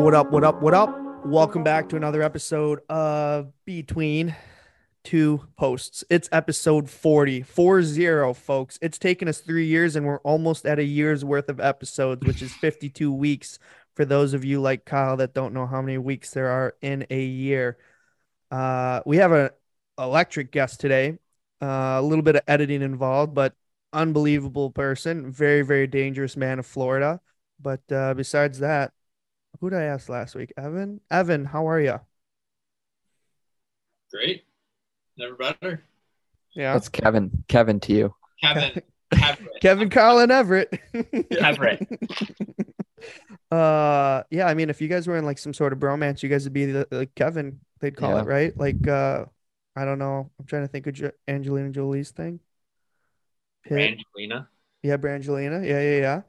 What up? What up? What up? Welcome back to another episode of Between Two Posts. It's episode 40, 40, folks. It's taken us three years and we're almost at a year's worth of episodes, which is 52 weeks for those of you like Kyle that don't know how many weeks there are in a year. Uh, we have an electric guest today, uh, a little bit of editing involved, but unbelievable person, very, very dangerous man of Florida. But uh, besides that, who did I ask last week? Evan? Evan, how are you? Great. Never better. Yeah. That's Kevin. Kevin to you. Kevin. Kevin. Kevin, Kyle, and Everett. Everett. uh yeah, I mean if you guys were in like some sort of bromance, you guys would be the, like Kevin, they'd call Yeah. it, right? Like uh I don't know. I'm trying to think of jo- Angelina Jolie's thing. Pitt. Angelina. Yeah, Brangelina. Yeah, yeah, yeah.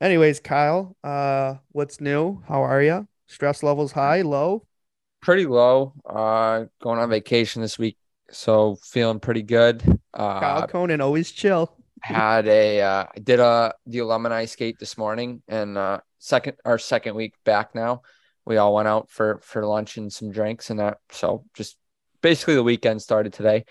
Anyways, Kyle, uh, what's new? How are you? Stress levels high, low? Pretty low. Uh, going on vacation this week, so feeling pretty good. Kyle Uh, Conan, always chill. had a uh, I did a the alumni skate this morning, and uh, second our second week back now. We all went out for for lunch and some drinks and that. So just basically the weekend started today.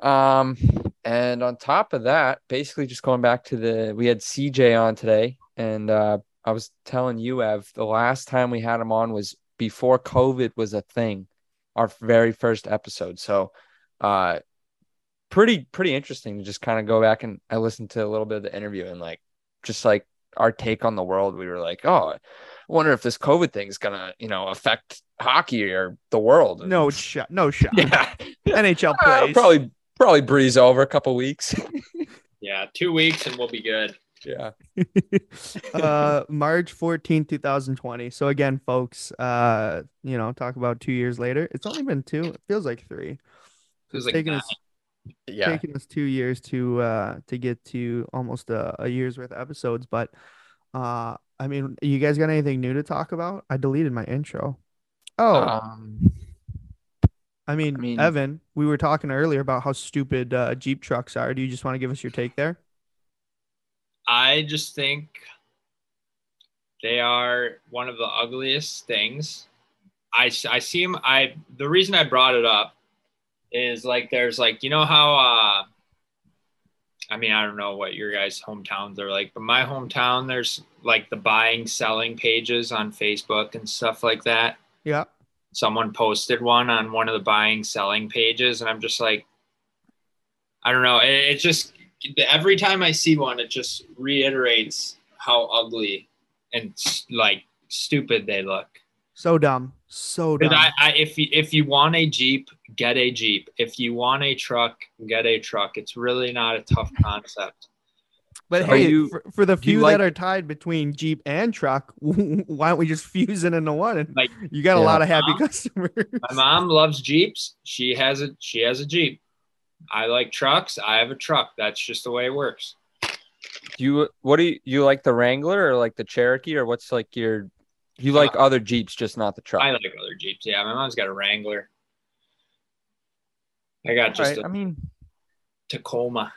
Um, and on top of that, basically just going back to the we had CJ on today, and uh, I was telling you, Ev, the last time we had him on was before COVID was a thing, our very first episode. So, uh, pretty pretty interesting to just kind of go back and I listened to a little bit of the interview and like just like our take on the world. We were like, oh, I wonder if this COVID thing is gonna you know affect hockey or the world. And- No shot. No shot. yeah, NHL Uh, probably probably breeze over a couple weeks. Yeah, two weeks and we'll be good. Yeah, uh March 14, 2020. So again, folks, uh, you know, talk about two years later. It's only been two, it feels like three. Feels It's like taken nine. us yeah. taken us two years to uh to get to almost a, a year's worth of episodes but uh i mean you guys got anything new to talk about i deleted my intro oh Um, I, mean, I mean- evan we were talking earlier about how stupid uh, jeep trucks are do you just want to give us your take there I just think they are one of the ugliest things. I, I see them. I the reason I brought it up is like there's like you know how uh I mean I don't know what your guys' hometowns are like, but my hometown there's like the buying selling pages on Facebook and stuff like that. yeah someone posted one on one of the buying selling pages and i'm just like i don't know it, it just every time i see one it just reiterates how ugly and like stupid they look. So dumb. So dumb. I, I if you if you want a jeep get a jeep. If you want a truck get a truck. It's really not a tough concept. But Are hey you- for, for the few like- that are tied between jeep and truck why don't we just fuse it into one? And Like- you got a lot of happy Huh? customers. My mom loves jeeps. She has a she has a jeep i like trucks i have a truck that's just the way it works do you what do you you like the Wrangler or like the Cherokee or what's like your you like other Jeeps, just not the truck? I like other Jeeps. Yeah, my mom's got a Wrangler. I got just Right, a I mean, Tacoma.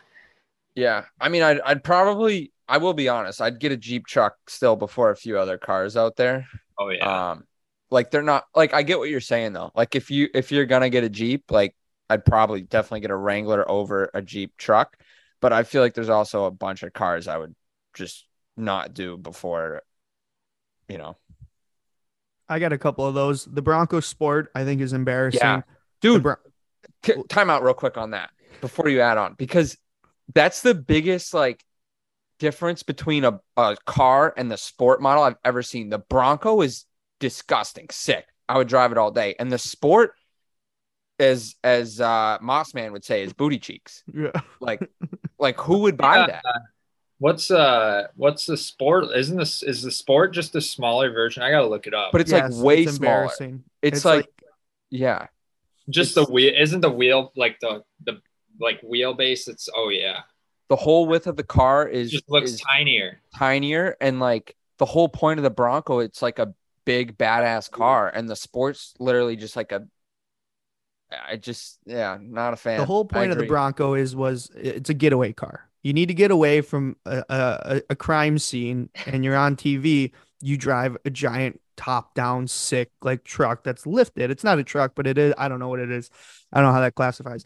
Yeah, I mean, I'd I'd probably I will be honest, I'd get a Jeep truck still before a few other cars out there. Oh yeah. Um, like they're not like I get what you're saying though. Like if you if you're gonna get a Jeep, like I'd probably definitely get a Wrangler over a Jeep truck. But I feel like there's also a bunch of cars I would just not do before, you know. i got a couple of those the bronco sport i think is embarrassing Yeah. Dude, Bron- time out real quick on that before you add on because that's the biggest like difference between a, a car and the sport model I've ever seen. The Bronco is disgusting, sick. I would drive it all day. And the sport as as uh Mossman would say is booty cheeks. yeah Like like who would buy Yeah. that? What's uh what's the sport? Isn't this is the sport just a smaller version? I gotta look it up. But it's Yes, like way it's smaller. embarrassing. It's, like, yeah. just it's- the wheel isn't the wheel like the the like wheelbase? It's oh yeah. The whole width of the car It is just looks is tinier. tinier and like the whole point of the Bronco, it's like a big badass car, and the sport's literally just like a. I just yeah, not a fan. the whole point of the. Bronco is was it's a getaway car. You need to get away from a, a, a crime scene, and you're on TV. You drive a giant top down sick like truck that's lifted. It's not a truck, but it is. I don't know what it is. I don't know how that classifies.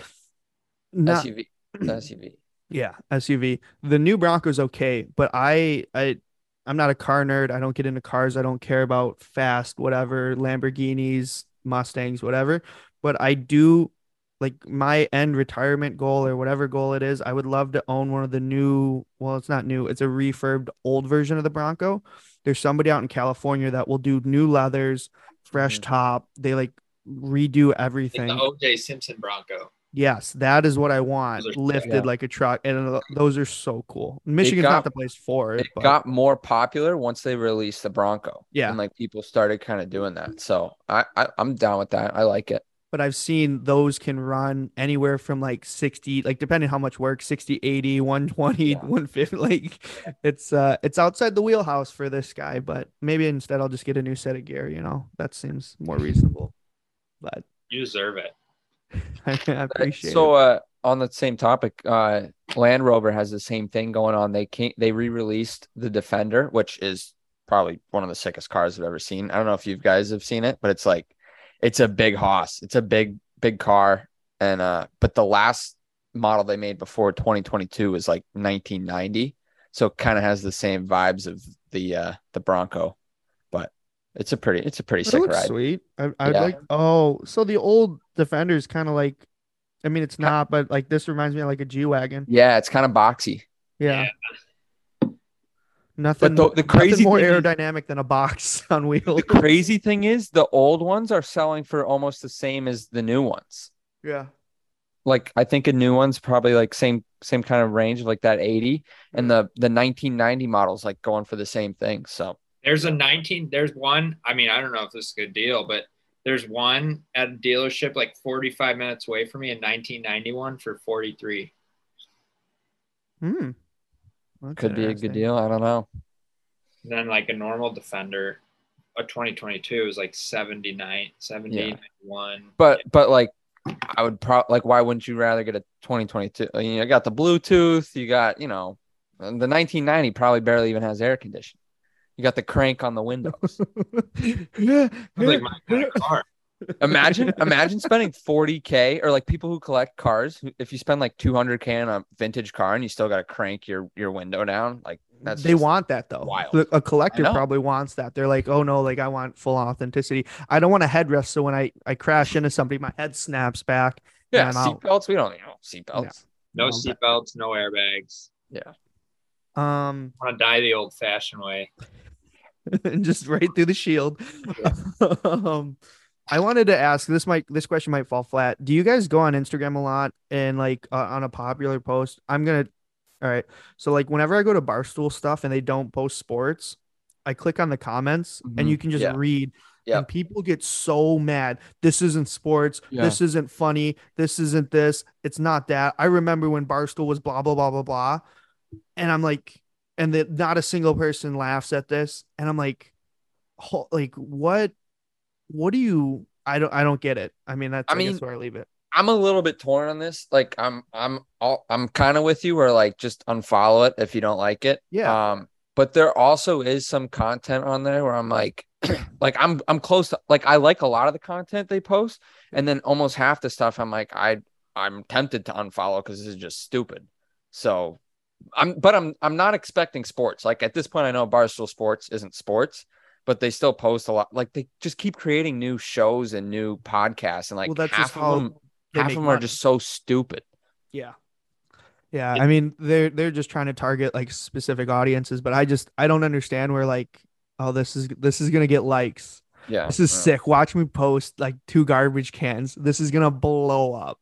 Not, SUV. SUV. yeah, SUV. The new Bronco's okay, but I I I'm not a car nerd. I don't get into cars. I don't care about fast, whatever, Lamborghinis, Mustangs, whatever. But I do like my end retirement goal or whatever goal it is. I would love to own one of the new, well, it's not new, it's a refurbed old version of the Bronco. There's somebody out in California that will do new leathers, fresh Mhm. top. They like redo Like everything. the OJ Simpson Bronco. Yes, that is what I want. Are. Lifted Yeah. like a truck, and uh, those are so cool. Michigan's got- not the place for it, It but got more popular once they released the Bronco. Yeah. And like people started kind of doing that. So I, I I'm down with that. I like it. But I've seen those can run anywhere from like 60, like depending how much work, 60, 80, 120, Yeah. 150. Like it's uh it's outside the wheelhouse for this guy, but maybe instead I'll just get a new set of gear, you know. That seems more reasonable. But You deserve it. I, I appreciate so it. uh on the same topic, uh Land Rover has the same thing going on. They can't they re-released the Defender, which is probably one of the sickest cars I've ever seen. I don't know if you guys have seen it, but it's like it's a big hoss. It's a big, big car. And uh but the last model they made before 2022 was like 1990. So it kind of has the same vibes of the uh the Bronco. But it's a pretty it's a pretty It sick ride. sweet. I, I'd Yeah. like oh, so the old Defender's kind of like I mean it's not, but like this reminds me of like a G Wagon. Yeah, it's kind of boxy. Yeah. Nothing, the- the nothing crazy more thing is- aerodynamic than a box on wheels. The crazy thing is the old ones are selling for almost the same as the new ones. Yeah. Like I think a new one's probably like same same kind of range, like that 80. And the the 1990 models like going for the same thing. So There's a 19. There's one. I mean, I don't know if this is a good deal, but there's one at a dealership like 45 minutes away from me in 1991 for 43. Hmm. That's could be a good deal. I don't know. And then like a normal Defender, a 2022 is like 79, 70, Yeah. 91. But but like I would probably like why wouldn't you rather get a 2022? I mean, you got the Bluetooth, you got, you know, the 1990 probably barely even has air conditioning. You got the crank on the windows. like my kind of car. Imagine imagine spending 40k or like people who collect cars if you spend like 200k on a vintage car and you still got to crank your your window down like that's they want that though. wild. A collector probably wants that. They're like, oh no, like I want full authenticity. I don't want a headrest, so when I I crash into somebody, my head snaps back. yeah seatbelts we don't you know seatbelts No No, seatbelts, no airbags. Yeah. Um, want to die the old fashioned way. and just right through the shield. um, I wanted to ask this might this question might fall flat. Do you guys go on Instagram a lot and like uh, on a popular post? I'm gonna. All right. So like whenever I go to Barstool stuff and they don't post sports, I click on the comments and Mhm. you can just Yeah. read. Yep. And people get so mad. This isn't sports. Yeah. This isn't funny. This isn't this. It's not that. I remember when Barstool was blah blah blah blah blah, and I'm like, and that not a single person laughs at this, and I'm like, like what, what do you? I don't I don't get it. I mean that's I I, mean, where I leave it. i'm a little bit torn on this like i'm i'm all, i'm kind of with you where like just unfollow it if you don't like it Yeah. um but there also is some content on there where i'm like like i'm i'm close to like i like a lot of the content they post and then almost half the stuff i'm like i i'm tempted to unfollow because this is just stupid so i'm but i'm i'm not expecting sports like at this point i know barstool sports isn't sports but they still post a lot like they just keep creating new shows and new podcasts and like well, that's half of them half of them are just so stupid Yeah. Yeah, I mean they're they're just trying to target like specific audiences, but I just I don't understand where like oh this is this is gonna get likes. yeah This is yeah. sick. Watch me post like two garbage cans. This is gonna blow up.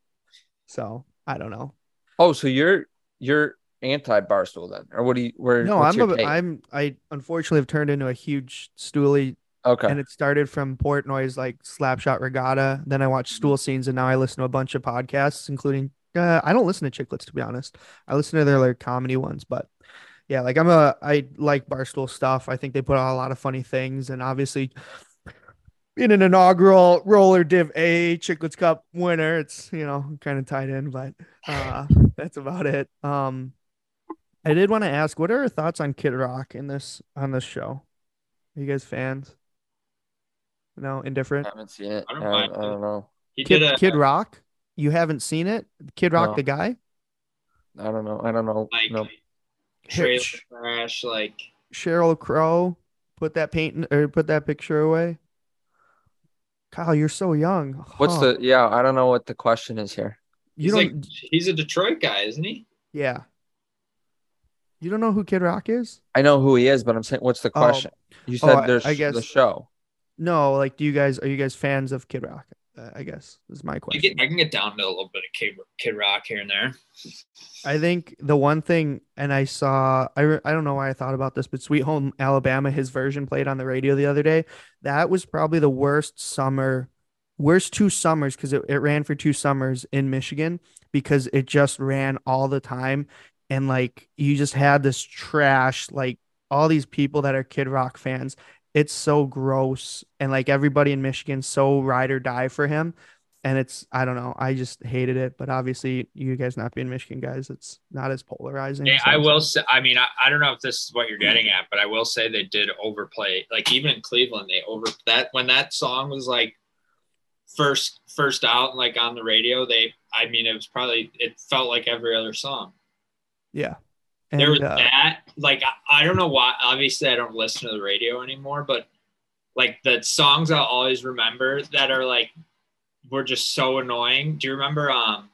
So I don't know. oh so you're you're anti barstool then or what do you where No, what's I'm your a, take? I'm I unfortunately have turned into a huge stoolie okay and it started from Portnoy's like Slapshot Regatta. Then I watched. Stool Scenes, and now I listen to a bunch of podcasts, including uh, I don't listen to Chicklets to be honest. I listen to their like comedy ones, but yeah, like I'm a I like Barstool stuff. I think they put out a lot of funny things, and obviously in an inaugural roller div A Chicklets Cup winner, it's you know kind of tied in, but uh, that's about it. Um, I did want to ask, what are your thoughts on Kid Rock in this on this show? Are you guys fans? No, indifferent. I haven't seen it. I I don't don't, I don't know. He Kid, did a Kid uh, Rock. You haven't seen it? Kid Rock, No. the guy. I don't know. I don't know. like no. trailer Hitch. crash, like Sheryl Crow. Put that paint or put that picture away. Kyle, you're so young. What's the? Yeah, I don't know what the question is here. You he's don't. like he's a Detroit guy, isn't he? yeah. You don't know who Kid Rock is? I know who he is, but I'm saying, what's the Oh. question? You Oh, said I- there's I guess- the show. No. Like, do you guys are you guys fans of Kid Rock? Uh, I guess is my I, question. get, I can get down to a little bit of Kid, Kid Rock here and there. I think the one thing, and I saw, I, re- I don't know why I thought about this, but Sweet Home Alabama, his version played on the radio the other day. That was probably the worst summer, worst two summers because it, it ran for two summers in Michigan because it just ran all the time. And like you just had this trash, like all these people that are Kid Rock fans. It's so gross. And like everybody in Michigan, so ride or die for him and it's I don't know. I just hated it, but obviously you guys not being Michigan guys, it's not as polarizing. Yeah, so I will say. I mean, I, I don't know if this is what you're getting at, but I will say they did overplay. Like even in Cleveland, they over that when that song was like first first out, like on the radio. They, I mean, it was probably it felt like every other song. Yeah, there was uh, that. Like I, I don't know why. Obviously, I don't listen to the radio anymore, but like the songs I'll always remember that are like were just so annoying. Do you remember um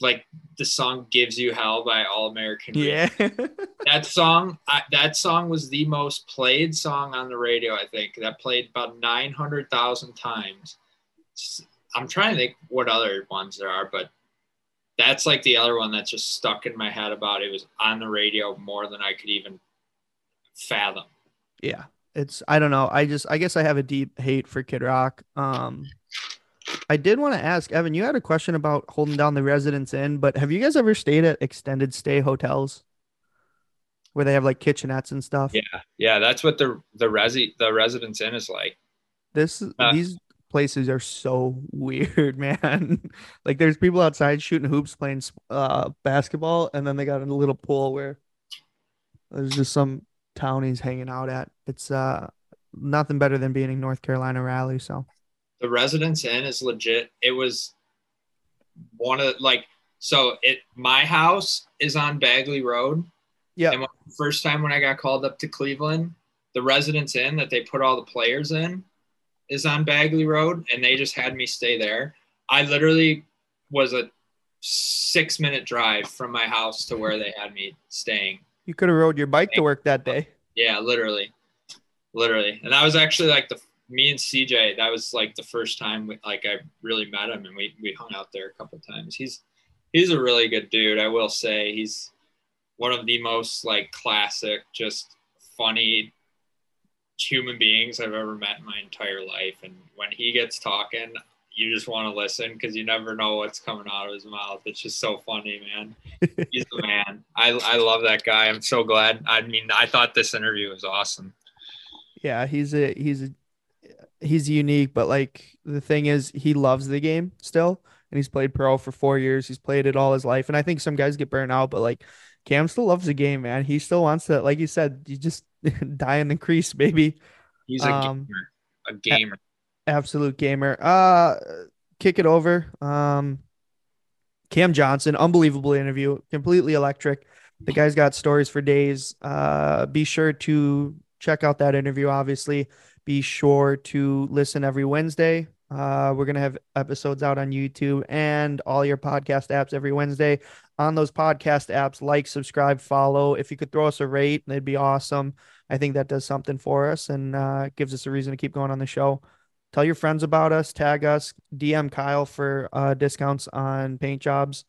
like the song "Gives You Hell" by All American? yeah, that song I, that song was the most played song on the radio i think that played about 900000 times I'm trying to think what other ones there are but that's like the other one that's just stuck in my head about it was on the radio more than i could even fathom yeah. It's I don't know. I just I guess I have a deep hate for Kid Rock. Um, I did want to ask Evan. You had a question about holding down the Residence Inn, but have you guys ever stayed at extended stay hotels where they have like kitchenettes and stuff? yeah yeah that's what the the resi the residence inn is like This Uh, these places are so weird, man. like there's people outside shooting hoops, playing uh basketball, and then they got a little pool where there's just some townies hanging out at. It's uh nothing better than being in North Carolina Raleigh. So the residence inn is legit it was one of like so it my house is on bagley road yeah, And when, first time when I got called up to Cleveland, the Residence Inn that they put all the players in is on Bagley Road, and they just had me stay there. I literally was a six minute drive from my house to where they had me staying. you could have rode your bike to work that day. Yeah, literally, literally. And that was actually like the me and CJ. That was like the first time we, like I really met him, and we we hung out there a couple times. He's he's a really good dude. I will say he's one of the most like classic, just funny human beings I've ever met in my entire life. And when he gets talking, you just want to listen because you never know what's coming out of his mouth. It's just so funny, man. He's the man. I, I love that guy. I'm so glad. I mean, I thought this interview was awesome. Yeah, he's a he's a he's unique, but like the thing is he loves the game still and he's played pro for four years. He's played it all his life. And I think some guys get burnt out, but like Cam still loves the game, man. He still wants to, like you said, you just die in the crease, baby. He's a Um, gamer. A gamer. Absolute gamer. Uh kick it over. Um Cam Johnson, unbelievable interview, completely electric. The guy's got stories for days. Uh be sure to check out that interview, obviously. Be sure to listen every Wednesday. Uh, we're gonna have episodes out on YouTube and all your podcast apps every Wednesday. On those podcast apps, like, subscribe, follow. If you could throw us a rate, that'd be awesome. I think that does something for us and uh, gives us a reason to keep going on the show. Tell your friends about us. Tag us. DM Kyle for uh, discounts on paint jobs.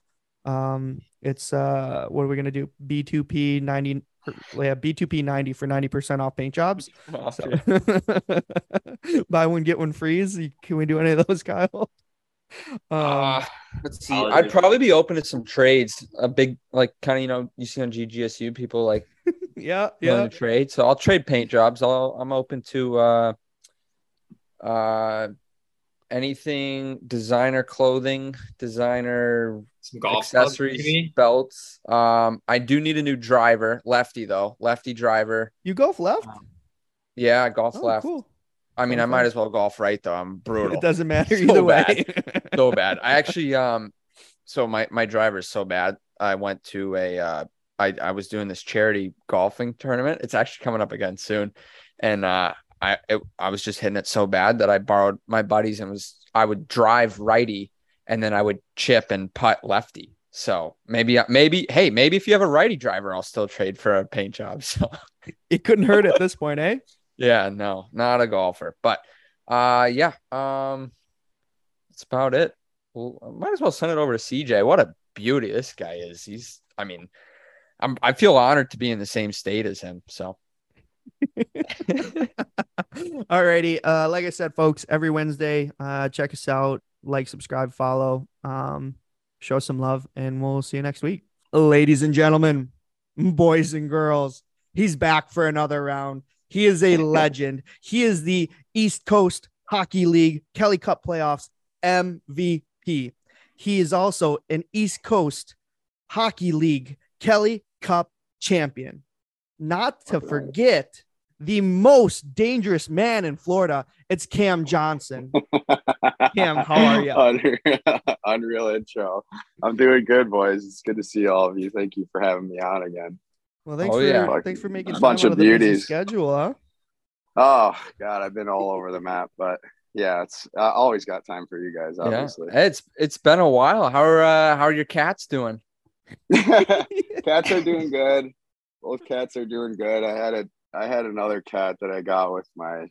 Um, it's uh, what are we gonna do? B2P ninety. Yeah, B2P ninety for ninety percent off paint jobs. So buy one get one free. Can we do any of those, Kyle? Um, Uh, let's see. I'll I'd probably be open to some trades. A big, like, kind of, you know, you see on GGSU people like yeah, willing yeah. to trade. So I'll trade paint jobs. I'll, I'm open to uh, uh, anything designer clothing, designer Some golf accessories, maybe? belts. Um, I do need a new driver, lefty though, lefty driver. You golf left? Yeah, golf Oh, left. cool. I mean, I might as well golf right though. I'm brutal. It doesn't matter So either way. bad. so bad. I actually um so my my driver is so bad. I went to a uh I I was doing this charity golfing tournament. It's actually coming up again soon. And uh I it, I was just hitting it so bad that I borrowed my buddies and was I would drive righty and then I would chip and putt lefty. So maybe maybe hey, maybe if you have a righty driver, I'll still trade for a paint job. So it couldn't hurt at this point, eh? Yeah, no, not a golfer. But uh yeah, um that's about it. Well, might as well send it over to CJ. What a beauty this guy is. He's I mean, I'm I feel honored to be in the same state as him. So Alrighty. Uh, like I said, folks, every Wednesday, uh, check us out, like, subscribe, follow, um, show some love, and we'll see you next week. Ladies and gentlemen, boys and girls, he's back for another round. He is a legend. He is the East Coast Hockey League Kelly Cup playoffs MVP. He is also an East Coast Hockey League Kelly Cup champion. Not to forget the most dangerous man in Florida. It's Cam Johnson. Cam, how are you? Unreal, unreal intro. I'm doing good, boys. It's good to see all of you. Thank you for having me on again. Well, thanks Oh, for yeah. thanks for making a Bunch out of of the busy beauties. schedule, huh? Oh God, I've been all over the map, but yeah, it's I always got time for you guys. Obviously, yeah, it's it's been a while. How are uh, how are your cats doing? cats are doing good. Both cats are doing good. I had a I had another cat that I got with my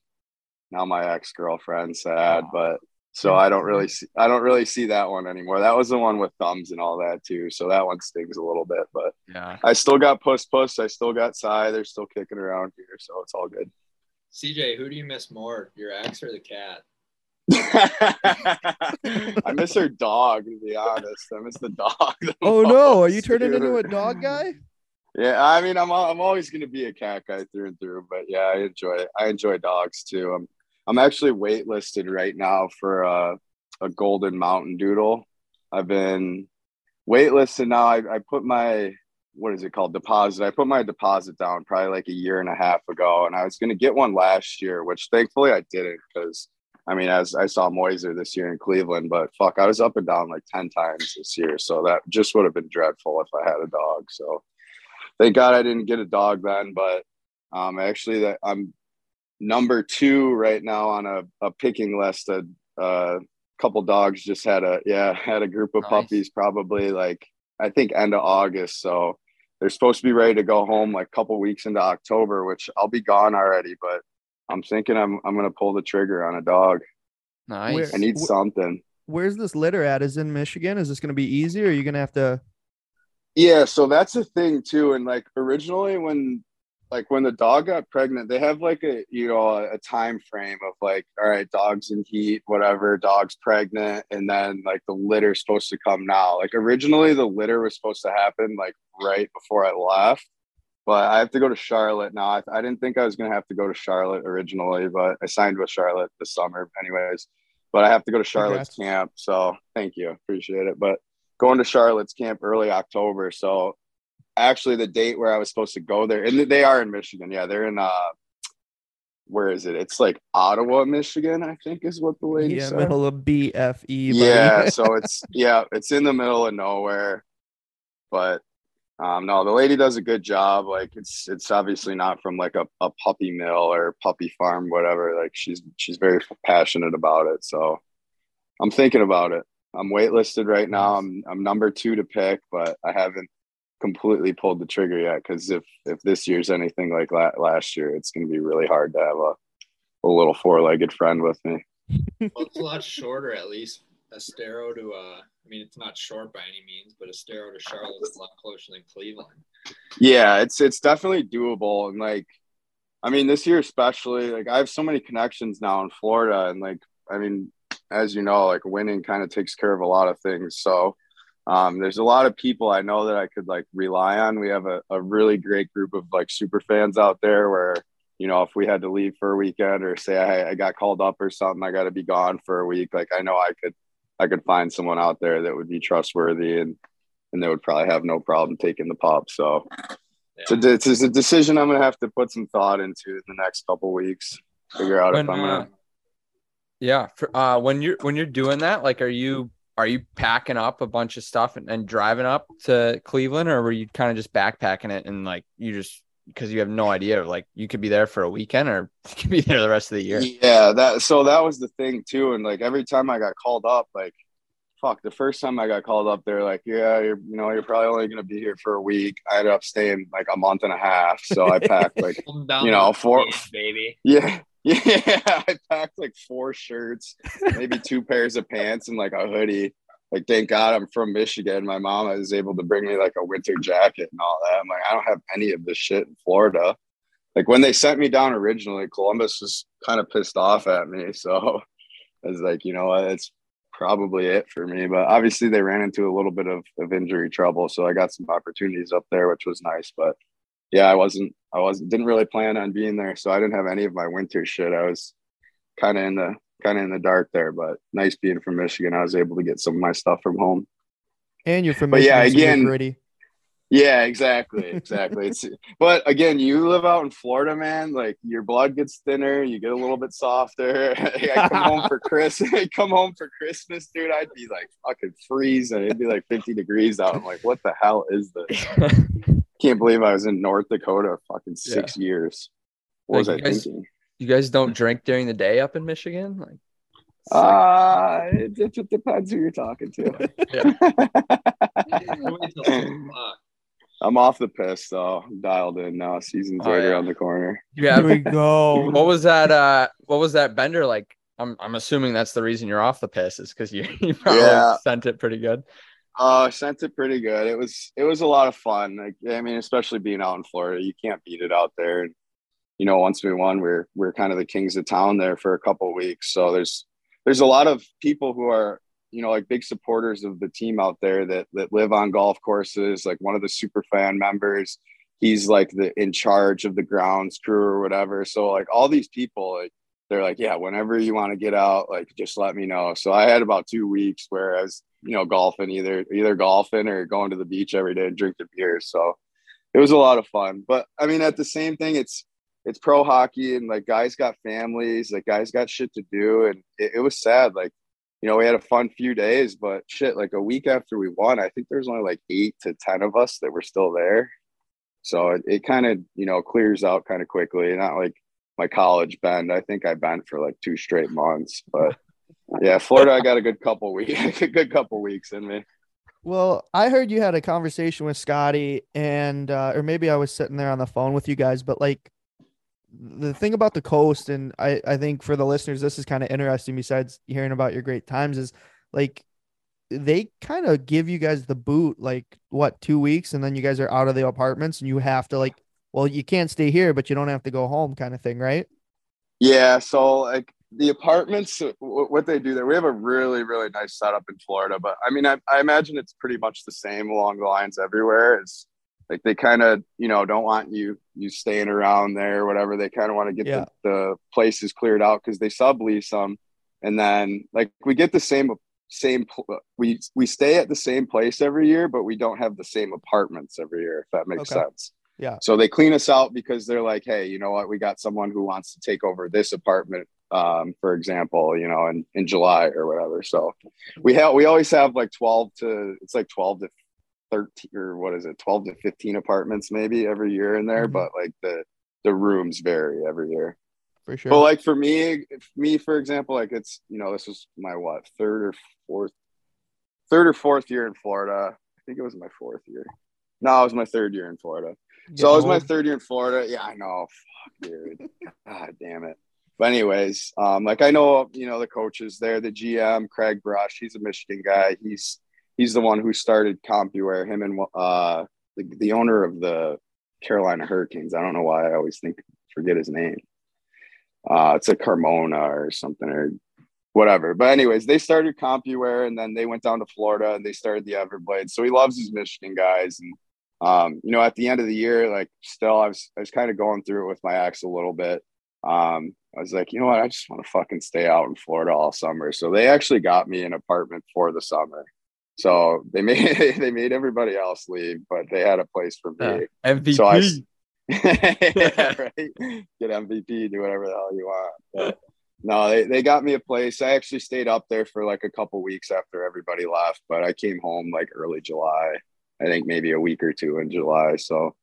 now my ex girlfriend. Sad, but so I don't really see I don't really see that one anymore. That was the one with thumbs and all that too. So that one stings a little bit, but Yeah. I still got Puss Puss. I still got Psy. They're still kicking around here, so it's all good. CJ, who do you miss more, your ex or the cat? I miss her dog, to be honest. I miss the dog. the Oh no, are you turning dude. into a dog guy? Yeah, I mean, I'm I'm always gonna be a cat guy through and through, but yeah, I enjoy. I enjoy dogs too. I'm I'm actually waitlisted right now for a a golden mountain doodle. I've been waitlisted now. I, I put my what is it called deposit. I put my deposit down probably like a year and a half ago, and I was gonna get one last year, which thankfully I didn't because I mean, as I saw Moiser this year in Cleveland, but fuck, I was up and down like 10 times this year. So that just would have been dreadful if I had a dog. So thank God I didn't get a dog then. But um, actually, that I'm number two right now on a, a picking list. A, a couple dogs just had a, yeah, had a group of Nice. puppies probably like, I think end of August. So they're supposed to be ready to go home like a couple weeks into October, which I'll be gone already. But I'm thinking I'm I'm gonna pull the trigger on a dog. Nice. Where- I need Wh- something. Where's this litter at? Is in Michigan? Is this going to be easy, or are you going to have to? Yeah, so that's a thing too. And like originally when like when the dog got pregnant, they have like a you know a, time frame of like, all right, dogs in heat, whatever, dog's pregnant, and then like the litter's supposed to come now. Like originally the litter was supposed to happen like right before I left. But I have to go to Charlotte now. I, I didn't think I was gonna have to go to Charlotte originally, but I signed with Charlotte this summer, anyways. But I have to go to Charlotte's Congrats. camp. So thank you. Appreciate it. But going to Charlotte's camp early October. So actually the date where I was supposed to go there, and they are in Michigan. Yeah, they're in uh where is it? It's like Ottawa, Michigan, I think is what the lady Yeah, said. middle of BFE. Yeah, so it's yeah, it's in the middle of nowhere. But um no, the lady does a good job. Like it's it's obviously not from like a, a puppy mill or puppy farm, whatever. Like she's she's very passionate about it. So I'm thinking about it. I'm waitlisted right now. I'm I'm number two to pick, but I haven't completely pulled the trigger yet. Because if if this year's anything like la- last year, it's going to be really hard to have a a little four legged friend with me. Well, it's a lot shorter, at least. Estero to, uh, I mean, it's not short by any means, but Estero to Charlotte is a lot closer than Cleveland. Yeah, it's it's definitely doable. And like, I mean, this year especially, like I have so many connections now in Florida, and like, I mean, as you know, like winning kind of takes care of a lot of things. So um, there's a lot of people I know that I could like rely on. We have a, a really great group of like super fans out there where, you know, if we had to leave for a weekend or say I, I got called up or something, I got to be gone for a week. Like I know I could, I could find someone out there that would be trustworthy and, and they would probably have no problem taking the pop. So it's a, it's a decision I'm going to have to put some thought into in the next couple weeks. figure out When, if I'm uh, gonna. Yeah. For, uh, when you're when you're doing that, like, are you are you packing up a bunch of stuff and, and driving up to Cleveland, or were you kind of just backpacking it and like you just because you have no idea, like you could be there for a weekend or you could be there the rest of the year. Yeah, that so that was the thing too, and like every time I got called up, like fuck, the first time I got called up, they're like, yeah, you're you know you're probably only gonna be here for a week. I ended up staying like a month and a half, so I packed like You know, four, for- baby. yeah. Yeah, I packed like four shirts, maybe two pairs of pants, and like a hoodie. Like, thank God I'm from Michigan. My mom was able to bring me like a winter jacket and all that. I'm like, I don't have any of this shit in Florida. Like when they sent me down originally, Columbus was kind of pissed off at me. So I was like, you know what, it's probably it for me. But obviously they ran into a little bit of, of injury trouble. So I got some opportunities up there, which was nice. But yeah, I wasn't, I wasn't, didn't really plan on being there. So I didn't have any of my winter shit. I was kind of in the, kind of in the dark there, but nice being from Michigan. I was able to get some of my stuff from home. And you're from But yeah, Michigan, so you're again- gritty. Yeah, exactly, exactly. it's but again, you live out in Florida, man. Like your blood gets thinner, you get a little bit softer. I come home for Chris, I come home for Christmas, dude. I'd be like fucking freezing. It'd be like 50 degrees out. I'm like, what the hell is this? Can't believe I was in North Dakota fucking six years. What was I you guys- thinking? You guys don't drink during the day up in Michigan, like. it's like- Uh, it, it just depends who you're talking to. Wait till six o'clock. I'm off the piss though. I'm dialed in now. Season's Oh, right yeah. around the corner. Yeah, Here we go. what was that uh what was that bender like i'm i'm assuming that's the reason you're off the piss is because you, you probably Yeah. sent it pretty good Uh, sent it pretty good. It was it was a lot of fun. Like I mean, especially being out in Florida, you can't beat it out there. And you know, once we won, we're we're kind of the kings of town there for a couple weeks. So there's there's a lot of people who are you know like big supporters of the team out there that that live on golf courses. Like one of the super fan members, he's like the in charge of the grounds crew or whatever. So like all these people, like they're like, yeah, whenever you want to get out, like just let me know. So I had about two weeks where I was, you know, golfing either either golfing or going to the beach every day and drinking beer. So it was a lot of fun. But I mean, at the same thing, it's it's pro hockey and like guys got families, like guys got shit to do, and it, it was sad. Like, you know, we had a fun few days, but shit, like a week after we won, I think there's only like eight to ten of us that were still there. So it, it kind of, you know, clears out kind of quickly. Not like my college bend. I think I bent for like two straight months. But yeah, Florida, I got a good couple weeks, a good couple weeks in me. Well, I heard you had a conversation with Scotty, and uh, or maybe I was sitting there on the phone with you guys, but like the thing about the coast, and I I think for the listeners, this is kind of interesting. Besides hearing about your great times, is like they kind of give you guys the boot, like what two weeks, and then you guys are out of the apartments, and you have to like, well, you can't stay here, but you don't have to go home, kind of thing, right? Yeah, so like the apartments, uh, what they do there, we have a really, really nice setup in Florida. But I mean, I, I imagine it's pretty much the same along the lines everywhere. It's like they kind of, you know, don't want you you staying around there or whatever. They kind of want to get Yeah. the, the places cleared out because they sublease them, and then like we get the same same we we stay at the same place every year, but we don't have the same apartments every year. If that makes Okay. sense. Yeah. So they clean us out because they're like, hey, you know what? We got someone who wants to take over this apartment, um, for example, you know, in, in July or whatever. So we have we always have like 12 to it's like 12 to 13 or what is it, 12 to 15 apartments maybe every year in there, Mhm. but like the the rooms vary every year. For sure. But like for me, me for example, like it's you know, this was my what, third or fourth third or fourth year in Florida. I think it was my fourth year. No, it was my third year in Florida. So it was my third year in Florida. Yeah, I know. Fuck, dude. God damn it. But anyways, um, like I know, you know, the coaches there, the GM, Craig Brush, he's a Michigan guy. He's he's the one who started CompuWare, him and uh the, the owner of the Carolina Hurricanes. I don't know why I always think forget his name. Uh it's a Carmona or something or whatever. But anyways, they started CompuWare and then they went down to Florida and they started the Everblade. So he loves his Michigan guys and um, you know, at the end of the year, like still I was I was kind of going through it with my ex a little bit. Um, I was like, you know what, I just want to fucking stay out in Florida all summer. So they actually got me an apartment for the summer. So they made they made everybody else leave, but they had a place for me. MVP. So I, yeah, right. Get MVP, do whatever the hell you want. But no, they, they got me a place. I actually stayed up there for like a couple weeks after everybody left, but I came home like early July. I think maybe a week or two in July. So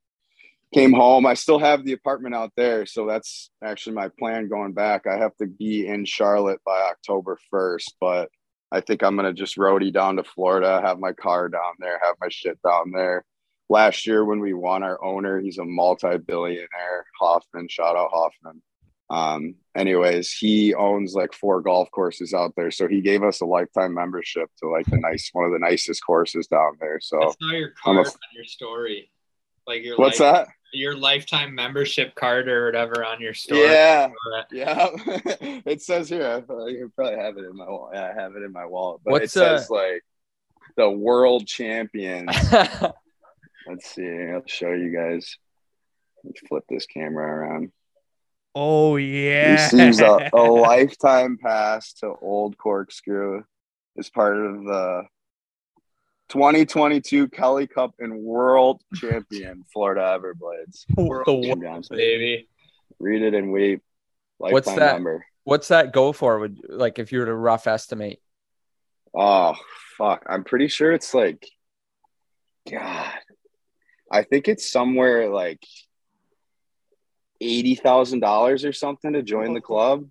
came home. I still have the apartment out there. So that's actually my plan going back. I have to be in Charlotte by October 1st, but I think I'm going to just roadie down to Florida, have my car down there, have my shit down there. Last year when we won, our owner, he's a multi-billionaire, Hoffmann, shout out Hoffmann. Um, anyways, he owns like four golf courses out there. So he gave us a lifetime membership to like the nice, one of the nicest courses down there. So That's not your card a, on your story. Like your what's life, that? Your lifetime membership card or whatever on your story. Yeah, yeah. it says here. I probably have it in my wallet. Yeah, I have it in my wallet. But what's, it says uh... like the world champions. Let's see. I'll show you guys. Let's flip this camera around. Oh yeah. Receives a, a lifetime pass to Old Corkscrew as part of the 2022 Kelly Cup and World Champion Florida Everblades. World Champions, baby. Read it and weep. Lifetime What's that? Number. What's that go for? Would like if you were to rough estimate? Oh fuck! I'm pretty sure it's like, God, I think it's somewhere like eighty thousand dollars or something to join the club.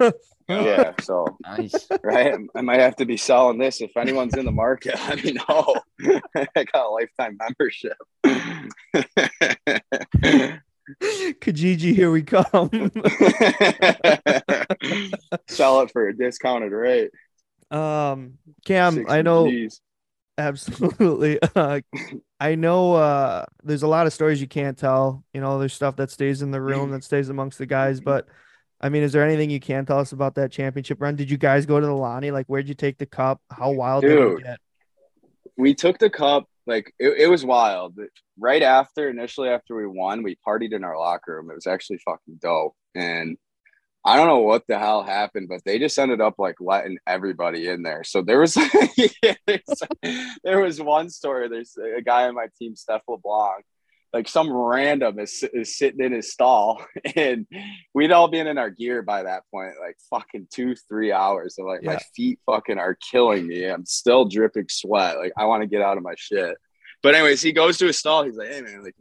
yeah, so nice. right. I might have to be selling this if anyone's in the market. Let me know. I got a lifetime membership. Kijiji, here we come. Sell it for a discounted rate. Um, Cam, I know G's. Absolutely. Uh, I know uh, there's a lot of stories you can't tell. You know, there's stuff that stays in the room that stays amongst the guys. But I mean, is there anything you can tell us about that championship run? Did you guys go to the Lani? Like, where'd you take the cup? How wild Dude, did it get? We took the cup. Like, it, it was wild. Right after, initially after we won, we partied in our locker room. It was actually fucking dope. And I don't know what the hell happened, but they just ended up like letting everybody in there. So there was there was one story. There's a guy on my team, Steph LeBlanc, like some random is, is sitting in his stall, and we'd all been in our gear by that point, like fucking two, three hours. So like yeah. my feet fucking are killing me. I'm still dripping sweat. Like I want to get out of my shit. But anyways, he goes to his stall. He's like, "Hey man, like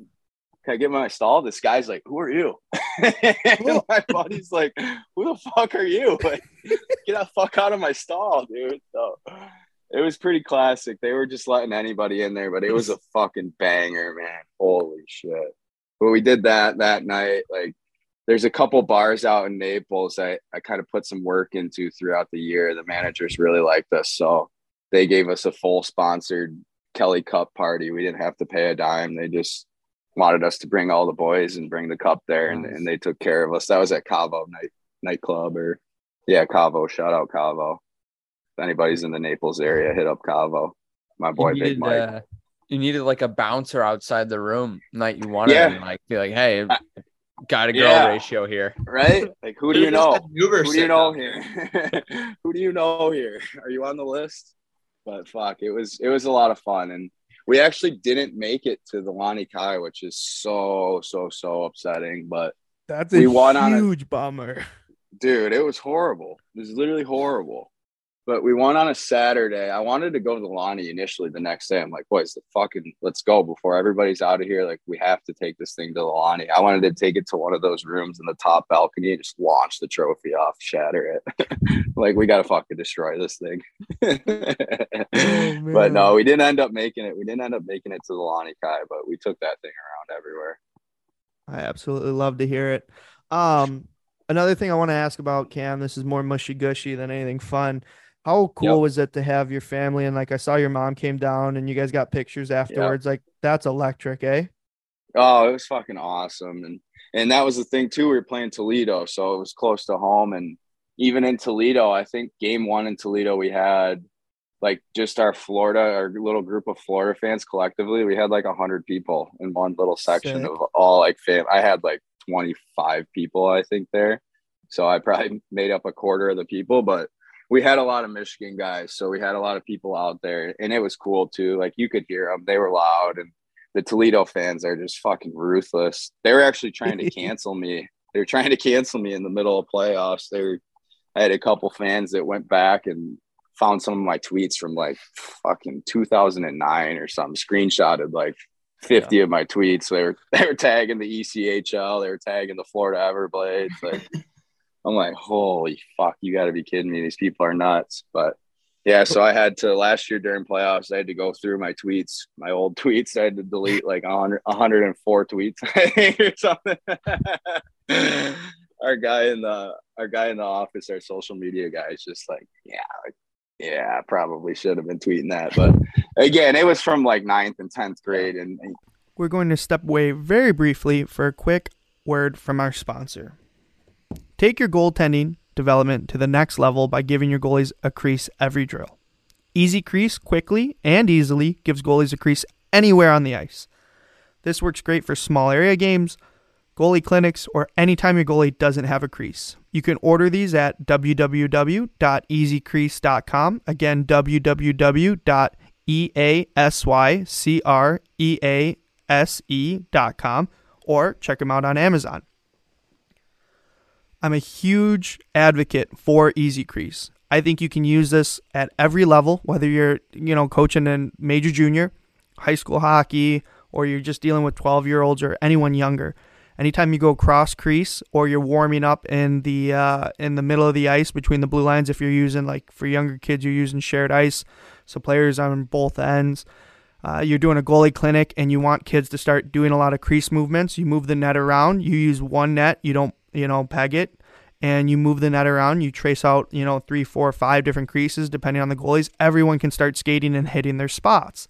can I get my stall? This guy's like, who are you? my buddy's like, who the fuck are you? Like, get the fuck out of my stall, dude. So it was pretty classic. They were just letting anybody in there, but it was a fucking banger, man. Holy shit. But we did that that night. Like, there's a couple bars out in Naples I, I kind of put some work into throughout the year. The managers really liked us. So they gave us a full sponsored Kelly Cup party. We didn't have to pay a dime. They just wanted us to bring all the boys and bring the cup there, and, and they took care of us. That was at Cavo night nightclub, or yeah, Cavo. Shout out Cavo. If anybody's in the Naples area, hit up Cavo. My boy, needed, Big Mike. Uh, you needed like a bouncer outside the room night you wanted, yeah. like be like, hey. Got a girl yeah. ratio here, right? Like, who do you know? Who do you know here? who do you know here? Are you on the list? But fuck, it was it was a lot of fun, and we actually didn't make it to the Lani Kai, which is so so so upsetting. But that's a we won huge on a, bummer, dude. It was horrible. It was literally horrible. But we went on a Saturday. I wanted to go to the Lani initially the next day. I'm like, boys, the fucking let's go before everybody's out of here. Like, we have to take this thing to the Lani. I wanted to take it to one of those rooms in the top balcony and just launch the trophy off, shatter it. like, we gotta fucking destroy this thing. oh, but no, we didn't end up making it. We didn't end up making it to the Lani Kai, but we took that thing around everywhere. I absolutely love to hear it. Um, another thing I want to ask about Cam, this is more mushy gushy than anything fun. How cool yep. was it to have your family and like I saw your mom came down and you guys got pictures afterwards? Yep. Like that's electric, eh? Oh, it was fucking awesome. And and that was the thing too. We were playing Toledo, so it was close to home. And even in Toledo, I think game one in Toledo, we had like just our Florida, our little group of Florida fans collectively. We had like a hundred people in one little section Sick. of all like fam. I had like 25 people, I think, there. So I probably made up a quarter of the people, but we had a lot of Michigan guys, so we had a lot of people out there, and it was cool too. Like you could hear them; they were loud, and the Toledo fans are just fucking ruthless. They were actually trying to cancel me. They were trying to cancel me in the middle of playoffs. They were, I had a couple fans that went back and found some of my tweets from like fucking 2009 or something, screenshotted like 50 yeah. of my tweets. They were they were tagging the ECHL, they were tagging the Florida Everblades. Like I'm like, holy fuck, you gotta be kidding me. These people are nuts. But yeah, so I had to last year during playoffs, I had to go through my tweets, my old tweets. I had to delete like 100, 104 tweets, I think, or something. our guy in the our guy in the office, our social media guy, is just like, yeah, like, yeah, probably should have been tweeting that. But again, it was from like ninth and tenth grade, and we're going to step away very briefly for a quick word from our sponsor. Take your goaltending development to the next level by giving your goalies a crease every drill. Easy crease quickly and easily gives goalies a crease anywhere on the ice. This works great for small area games, goalie clinics, or anytime your goalie doesn't have a crease. You can order these at www.easycrease.com. Again, www.easycrease.com or check them out on Amazon. I'm a huge advocate for Easy Crease. I think you can use this at every level, whether you're, you know, coaching in major junior, high school hockey, or you're just dealing with 12 year olds or anyone younger. Anytime you go cross crease or you're warming up in the uh, in the middle of the ice between the blue lines, if you're using like for younger kids, you're using shared ice, so players on both ends. Uh, you're doing a goalie clinic and you want kids to start doing a lot of crease movements. You move the net around. You use one net. You don't you know, peg it and you move the net around, you trace out, you know, three, four, five different creases depending on the goalies, everyone can start skating and hitting their spots.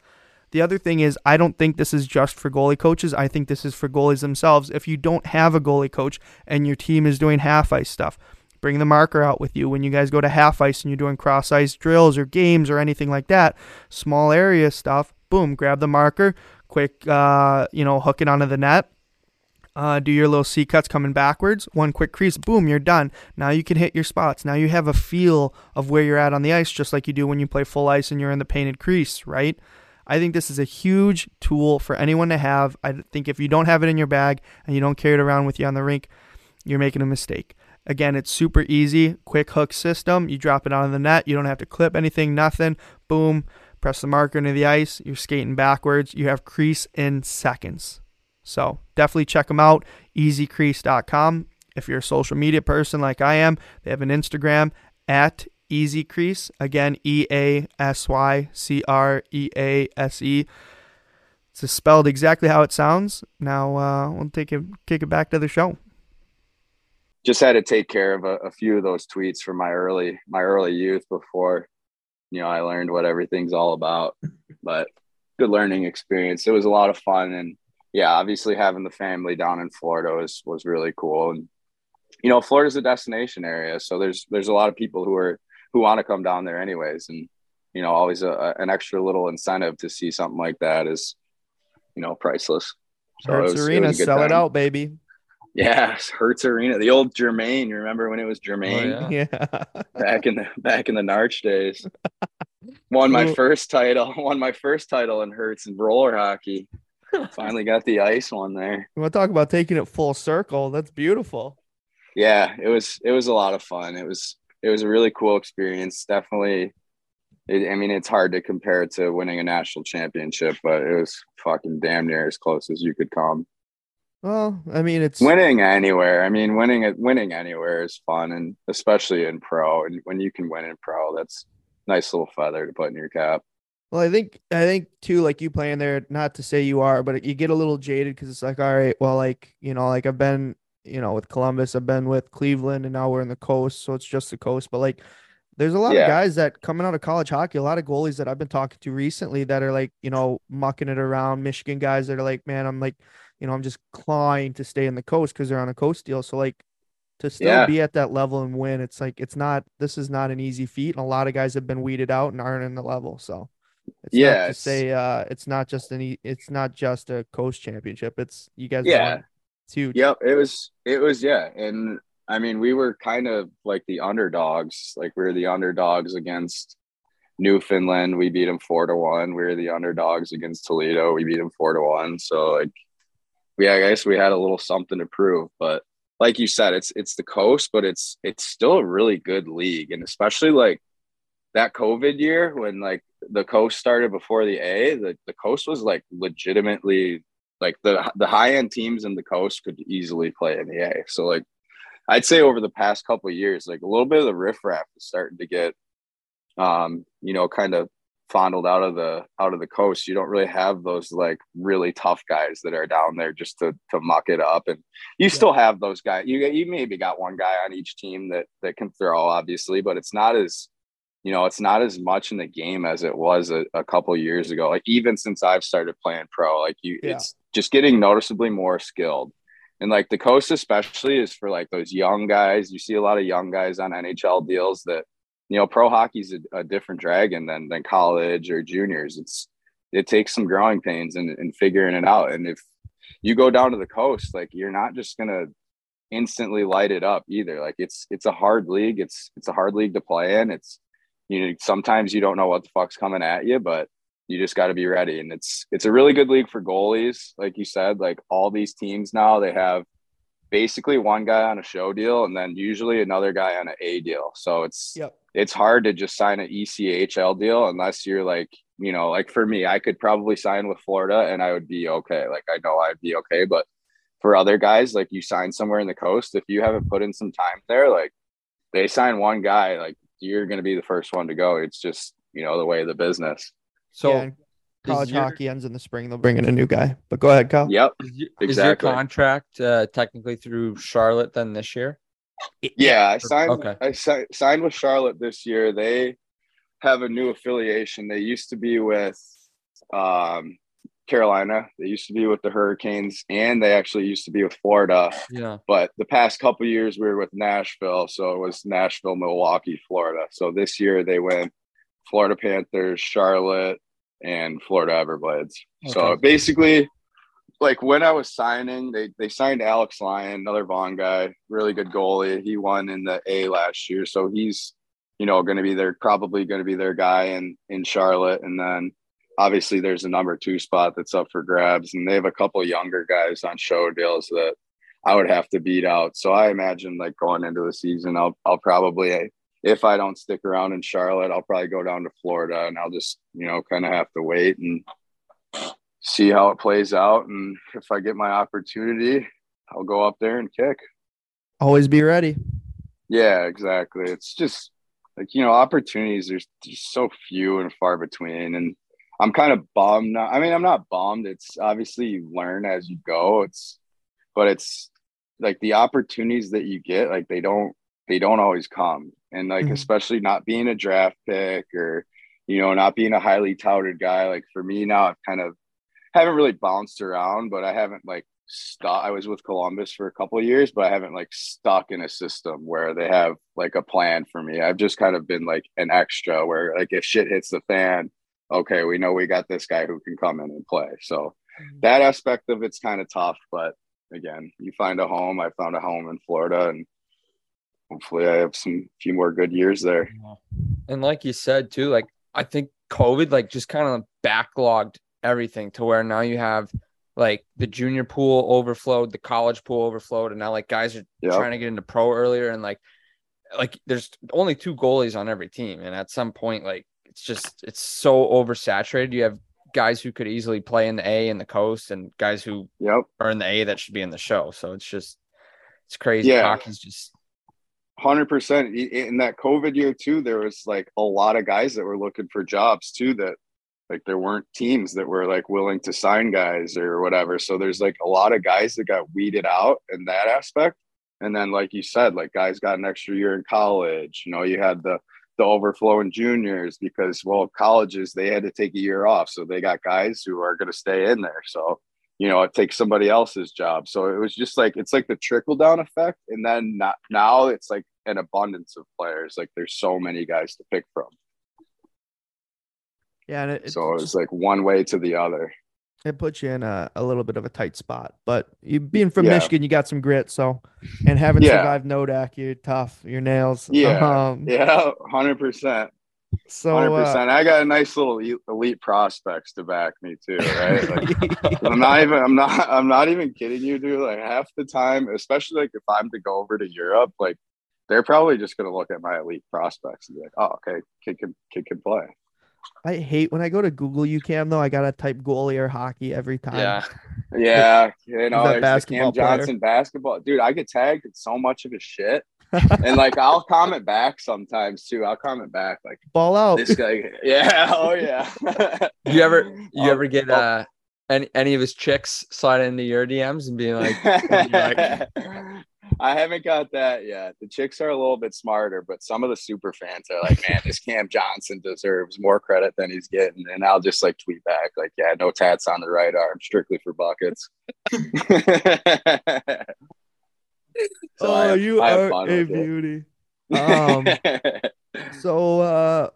The other thing is, I don't think this is just for goalie coaches. I think this is for goalies themselves. If you don't have a goalie coach and your team is doing half ice stuff, bring the marker out with you when you guys go to half ice and you're doing cross ice drills or games or anything like that. Small area stuff, boom, grab the marker, quick, uh, you know, hook it onto the net uh, do your little C cuts coming backwards, one quick crease, boom, you're done. Now you can hit your spots. Now you have a feel of where you're at on the ice, just like you do when you play full ice and you're in the painted crease, right? I think this is a huge tool for anyone to have. I think if you don't have it in your bag and you don't carry it around with you on the rink, you're making a mistake. Again, it's super easy, quick hook system. You drop it on the net. You don't have to clip anything, nothing. Boom, press the marker into the ice. You're skating backwards. You have crease in seconds. So definitely check them out, easycrease.com. If you're a social media person like I am, they have an Instagram at easycrease. Again, E A S Y C R E A S E. It's spelled exactly how it sounds. Now uh, we'll take it, kick it back to the show. Just had to take care of a, a few of those tweets from my early my early youth before, you know, I learned what everything's all about. But good learning experience. It was a lot of fun and yeah, obviously having the family down in Florida was was really cool. And you know, Florida's a destination area, so there's there's a lot of people who are who want to come down there anyways. And you know, always a, a, an extra little incentive to see something like that is, you know, priceless. So Hertz it was, Arena, it sell time. it out, baby. Yeah, Hertz Arena, the old Germain. You remember when it was Germain? Oh, yeah. yeah. back in the back in the Narch days. won my first title. Won my first title in Hertz and roller hockey. Finally got the ice one there. You want to talk about taking it full circle? That's beautiful. Yeah, it was it was a lot of fun. It was it was a really cool experience. Definitely it, I mean, it's hard to compare it to winning a national championship, but it was fucking damn near as close as you could come. Well, I mean, it's winning anywhere. I mean, winning it, winning anywhere is fun, and especially in pro. And when you can win in pro, that's nice little feather to put in your cap. Well, I think I think too, like you playing there. Not to say you are, but you get a little jaded because it's like, all right, well, like you know, like I've been, you know, with Columbus, I've been with Cleveland, and now we're in the coast, so it's just the coast. But like, there's a lot yeah. of guys that coming out of college hockey, a lot of goalies that I've been talking to recently that are like, you know, mucking it around. Michigan guys that are like, man, I'm like, you know, I'm just clawing to stay in the coast because they're on a coast deal. So like, to still yeah. be at that level and win, it's like it's not. This is not an easy feat, and a lot of guys have been weeded out and aren't in the level. So it's yeah, to say uh, it's not just any. It's not just a coast championship. It's you guys. Yeah, it's huge. Yep, it was. It was yeah, and I mean we were kind of like the underdogs. Like we were the underdogs against Newfoundland, we beat them four to one. We were the underdogs against Toledo. We beat them four to one. So like, yeah, I guess we had a little something to prove. But like you said, it's it's the coast, but it's it's still a really good league, and especially like that COVID year when like the coast started before the A, the, the coast was like legitimately like the the high end teams in the coast could easily play in the A. So like I'd say over the past couple years, like a little bit of the riffraff is starting to get um, you know, kind of fondled out of the out of the coast. You don't really have those like really tough guys that are down there just to to muck it up. And you yeah. still have those guys. You you maybe got one guy on each team that that can throw, obviously, but it's not as you know, it's not as much in the game as it was a, a couple years ago. Like even since I've started playing pro, like you, yeah. it's just getting noticeably more skilled. And like the coast, especially, is for like those young guys. You see a lot of young guys on NHL deals that, you know, pro hockey's a, a different dragon than than college or juniors. It's it takes some growing pains and, and figuring it out. And if you go down to the coast, like you're not just gonna instantly light it up either. Like it's it's a hard league. It's it's a hard league to play in. It's you know sometimes you don't know what the fuck's coming at you, but you just got to be ready. And it's it's a really good league for goalies, like you said. Like all these teams now, they have basically one guy on a show deal and then usually another guy on an A deal. So it's yep. it's hard to just sign an ECHL deal unless you're like you know like for me, I could probably sign with Florida and I would be okay. Like I know I'd be okay, but for other guys, like you sign somewhere in the coast, if you haven't put in some time there, like they sign one guy, like you're going to be the first one to go. It's just, you know, the way of the business. So yeah, college your, hockey ends in the spring. They'll bring in a new guy. But go ahead, Kyle. Yep. Is, your, exactly. is your contract uh, technically through Charlotte then this year? Yeah, I signed. Okay. I si- signed with Charlotte this year. They have a new affiliation. They used to be with um, Carolina. They used to be with the Hurricanes, and they actually used to be with Florida. Yeah. But the past couple years, we were with Nashville, so it was Nashville, Milwaukee, Florida. So this year they went Florida Panthers, Charlotte, and Florida Everblades. Okay. So basically, like when I was signing, they they signed Alex Lyon, another Vaughn guy, really good goalie. He won in the A last year, so he's you know going to be their probably going to be their guy in in Charlotte, and then obviously there's a number two spot that's up for grabs and they have a couple younger guys on show deals that I would have to beat out. So I imagine like going into the season, I'll I'll probably if I don't stick around in Charlotte, I'll probably go down to Florida and I'll just, you know, kind of have to wait and see how it plays out. And if I get my opportunity, I'll go up there and kick. Always be ready. Yeah, exactly. It's just like, you know, opportunities, there's just so few and far between. And I'm kind of bummed. Now. I mean, I'm not bummed. It's obviously you learn as you go. It's, but it's like the opportunities that you get, like they don't, they don't always come. And like, mm-hmm. especially not being a draft pick or, you know, not being a highly touted guy. Like for me now, I've kind of haven't really bounced around, but I haven't like stuck. I was with Columbus for a couple of years, but I haven't like stuck in a system where they have like a plan for me. I've just kind of been like an extra where like if shit hits the fan, okay, we know we got this guy who can come in and play. So mm-hmm. that aspect of it's kind of tough, but again, you find a home. I found a home in Florida and hopefully I have some few more good years there. And like you said too, like I think COVID like just kind of backlogged everything to where now you have like the junior pool overflowed, the college pool overflowed, and now like guys are yep. trying to get into pro earlier and like like there's only two goalies on every team. And at some point, like it's just it's so oversaturated. You have guys who could easily play in the A in the coast and guys who yep. are in the A that should be in the show. So it's just it's crazy. Yeah. Hockey's just hundred percent. In that COVID year too, there was like a lot of guys that were looking for jobs too. That like there weren't teams that were like willing to sign guys or whatever. So there's like a lot of guys that got weeded out in that aspect. And then, like you said, like guys got an extra year in college. You know, you had the the overflowing juniors because well colleges they had to take a year off. So they got guys who are going to stay in there. So you know it takes somebody else's job. So it was just like it's like the trickle down effect. And then not, now it's like an abundance of players. Like there's so many guys to pick from. Yeah it, so it was like one way to the other it puts you in a, a little bit of a tight spot. But you being from yeah. Michigan, you got some grit. So, and having yeah. survived Nodak, you're tough. Your nails. Yeah, um, yeah, hundred percent. So Hundred uh, percent. I got a nice little elite prospects to back me too, right? Like, I'm not even. I'm not. I'm not even kidding you, dude. Like half the time, especially like if I'm to go over to Europe, like they're probably just gonna look at my elite prospects and be like, "Oh, okay, kid can kid can play." I hate when I go to Google UCAM though. I gotta type goalie or hockey every time. Yeah. Yeah, you know, that there's the basketball Cam player. Johnson basketball, dude. I get tagged in so much of his shit, and like I'll comment back sometimes too. I'll comment back like Ball out. this guy. Yeah, oh yeah. You ever you Oh, ever get oh. uh any any of his chicks slide into your DMs and be like, like- I haven't got that yet. The chicks are a little bit smarter, but some of the super fans are like, man, this Cam Johnson deserves more credit than he's getting. And I'll just like tweet back, like, yeah, no tats on the right arm, strictly for buckets. So oh, have- you are a beauty. Um, so uh,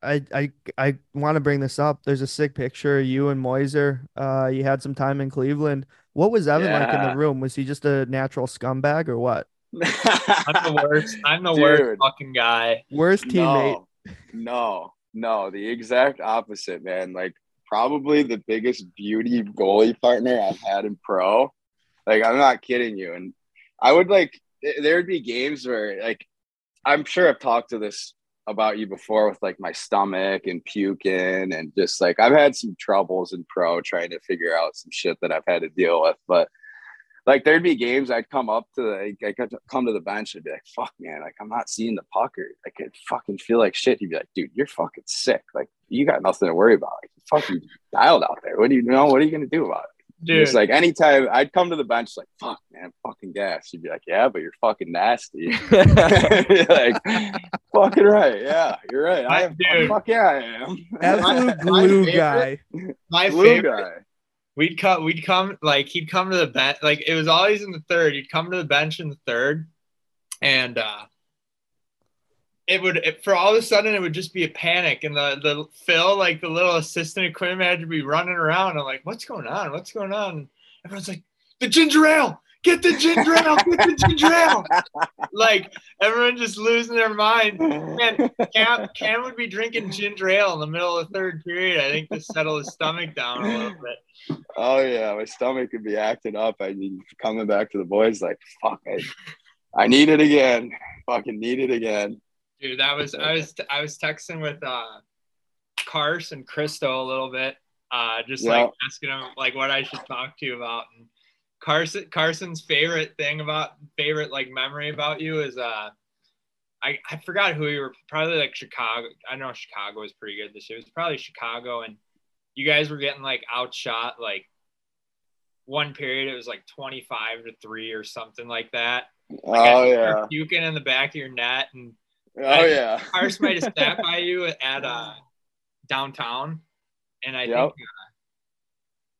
I I I want to bring this up. There's a sick picture of you and Moiser. Uh, you had some time in Cleveland. What was Evan like in the room? Was he just a natural scumbag or what? I'm the worst. I'm the Dude. worst fucking guy. Worst teammate. No, no, no, the exact opposite, man. Like probably the biggest beauty goalie partner I've had in pro. Like I'm not kidding you. And I would like th- there would be games where like I'm sure I've talked to this about you before with like my stomach and puking and just like I've had some troubles in pro trying to figure out some shit that I've had to deal with. But like there'd be games I'd come up to the I could come to the bench and be like, fuck man, like I'm not seeing the puck or I could fucking feel like shit. He'd be like, dude, you're fucking sick. Like you got nothing to worry about. Like fucking dialed out there. What do you know? What are you gonna do about it? Dude, It's like anytime I'd come to the bench, like, fuck man, fucking gas. You'd be like, Yeah, but you're fucking nasty. Like, fucking right. Yeah, you're right. I am Dude. fuck yeah, I am. Absolute My glue favorite- guy. my Glue favorite. guy. We'd come. We'd come. Like he'd come to the bench. Like it was always in the third. He'd come to the bench in the third, and uh it would. It, for all of a sudden, it would just be a panic, and the the Phil, like the little assistant equipment manager, would be running around. I'm like, "What's going on? What's going on?" Everyone's like, "The ginger ale." Get the ginger ale, get the ginger ale. Like everyone just losing their mind. Man, Cam, Cam would be drinking ginger ale in the middle of the third period, I think, to settle his stomach down a little bit. Oh yeah, my stomach could be acting up. I mean, coming back to the boys, like, fuck, I, I need it again. Fucking need it again. Dude, that was I was I was texting with uh Cars and Christo a little bit, uh, just Yeah. like asking him like what I should talk to you about. And Carson Carson's favorite thing about favorite like memory about you is uh I, I forgot who you were probably like Chicago. I know Chicago was pretty good this year. It was probably Chicago and you guys were getting like outshot like one period it was like 25 to 3 or something like that. Like, Oh yeah. puking in the back of your net and Oh yeah. Cars might have sat by you at uh downtown, and I Yep. think uh,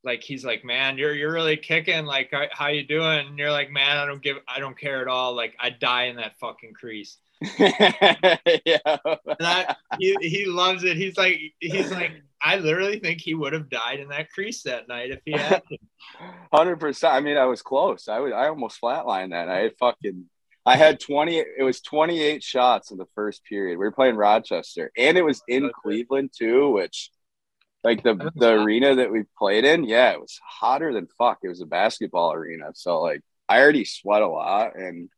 like he's like, man, you're you're really kicking. Like, how, you doing? And you're like, man, I don't give, I don't care at all. Like, I die in that fucking crease. yeah. I, he he loves it. He's like, he's like, I literally think he would have died in that crease that night if he had. Hundred percent. I mean, I was close. I was. I almost flatlined that. I had fucking. I had twenty. It was twenty-eight shots in the first period. We were playing Rochester, and it was in Cleveland too, which, like the the arena that we played in, yeah, it was hotter than fuck. It was a basketball arena, so like I already sweat a lot, and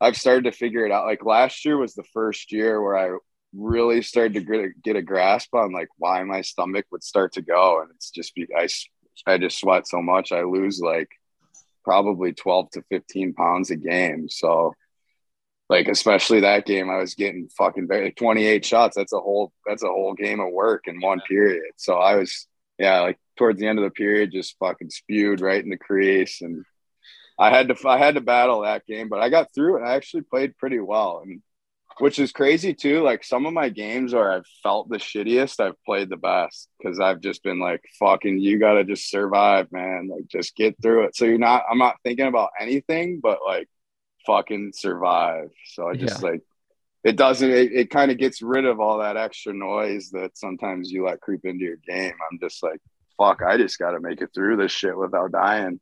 I've started to figure it out. Like last year was the first year where I really started to get, get a grasp on like why my stomach would start to go, and it's just be I just sweat so much. I lose like probably 12 to 15 pounds a game. So like especially that game, I was getting fucking barely 28 shots. That's a whole that's a whole game of work in one period. So I was yeah, like towards the end of the period, just fucking spewed right in the crease. And I had to I had to battle that game, but I got through it. I actually played pretty well. And which is crazy too. Like some of my games where I've felt the shittiest, I've played the best because I've just been like, fucking, you gotta just survive, man. Like just get through it. So you're not, I'm not thinking about anything but like fucking survive. So I just like, it doesn't, it, it kind of gets rid of all that extra noise that sometimes you let creep into your game. I'm just like, fuck, I just gotta make it through this shit without dying.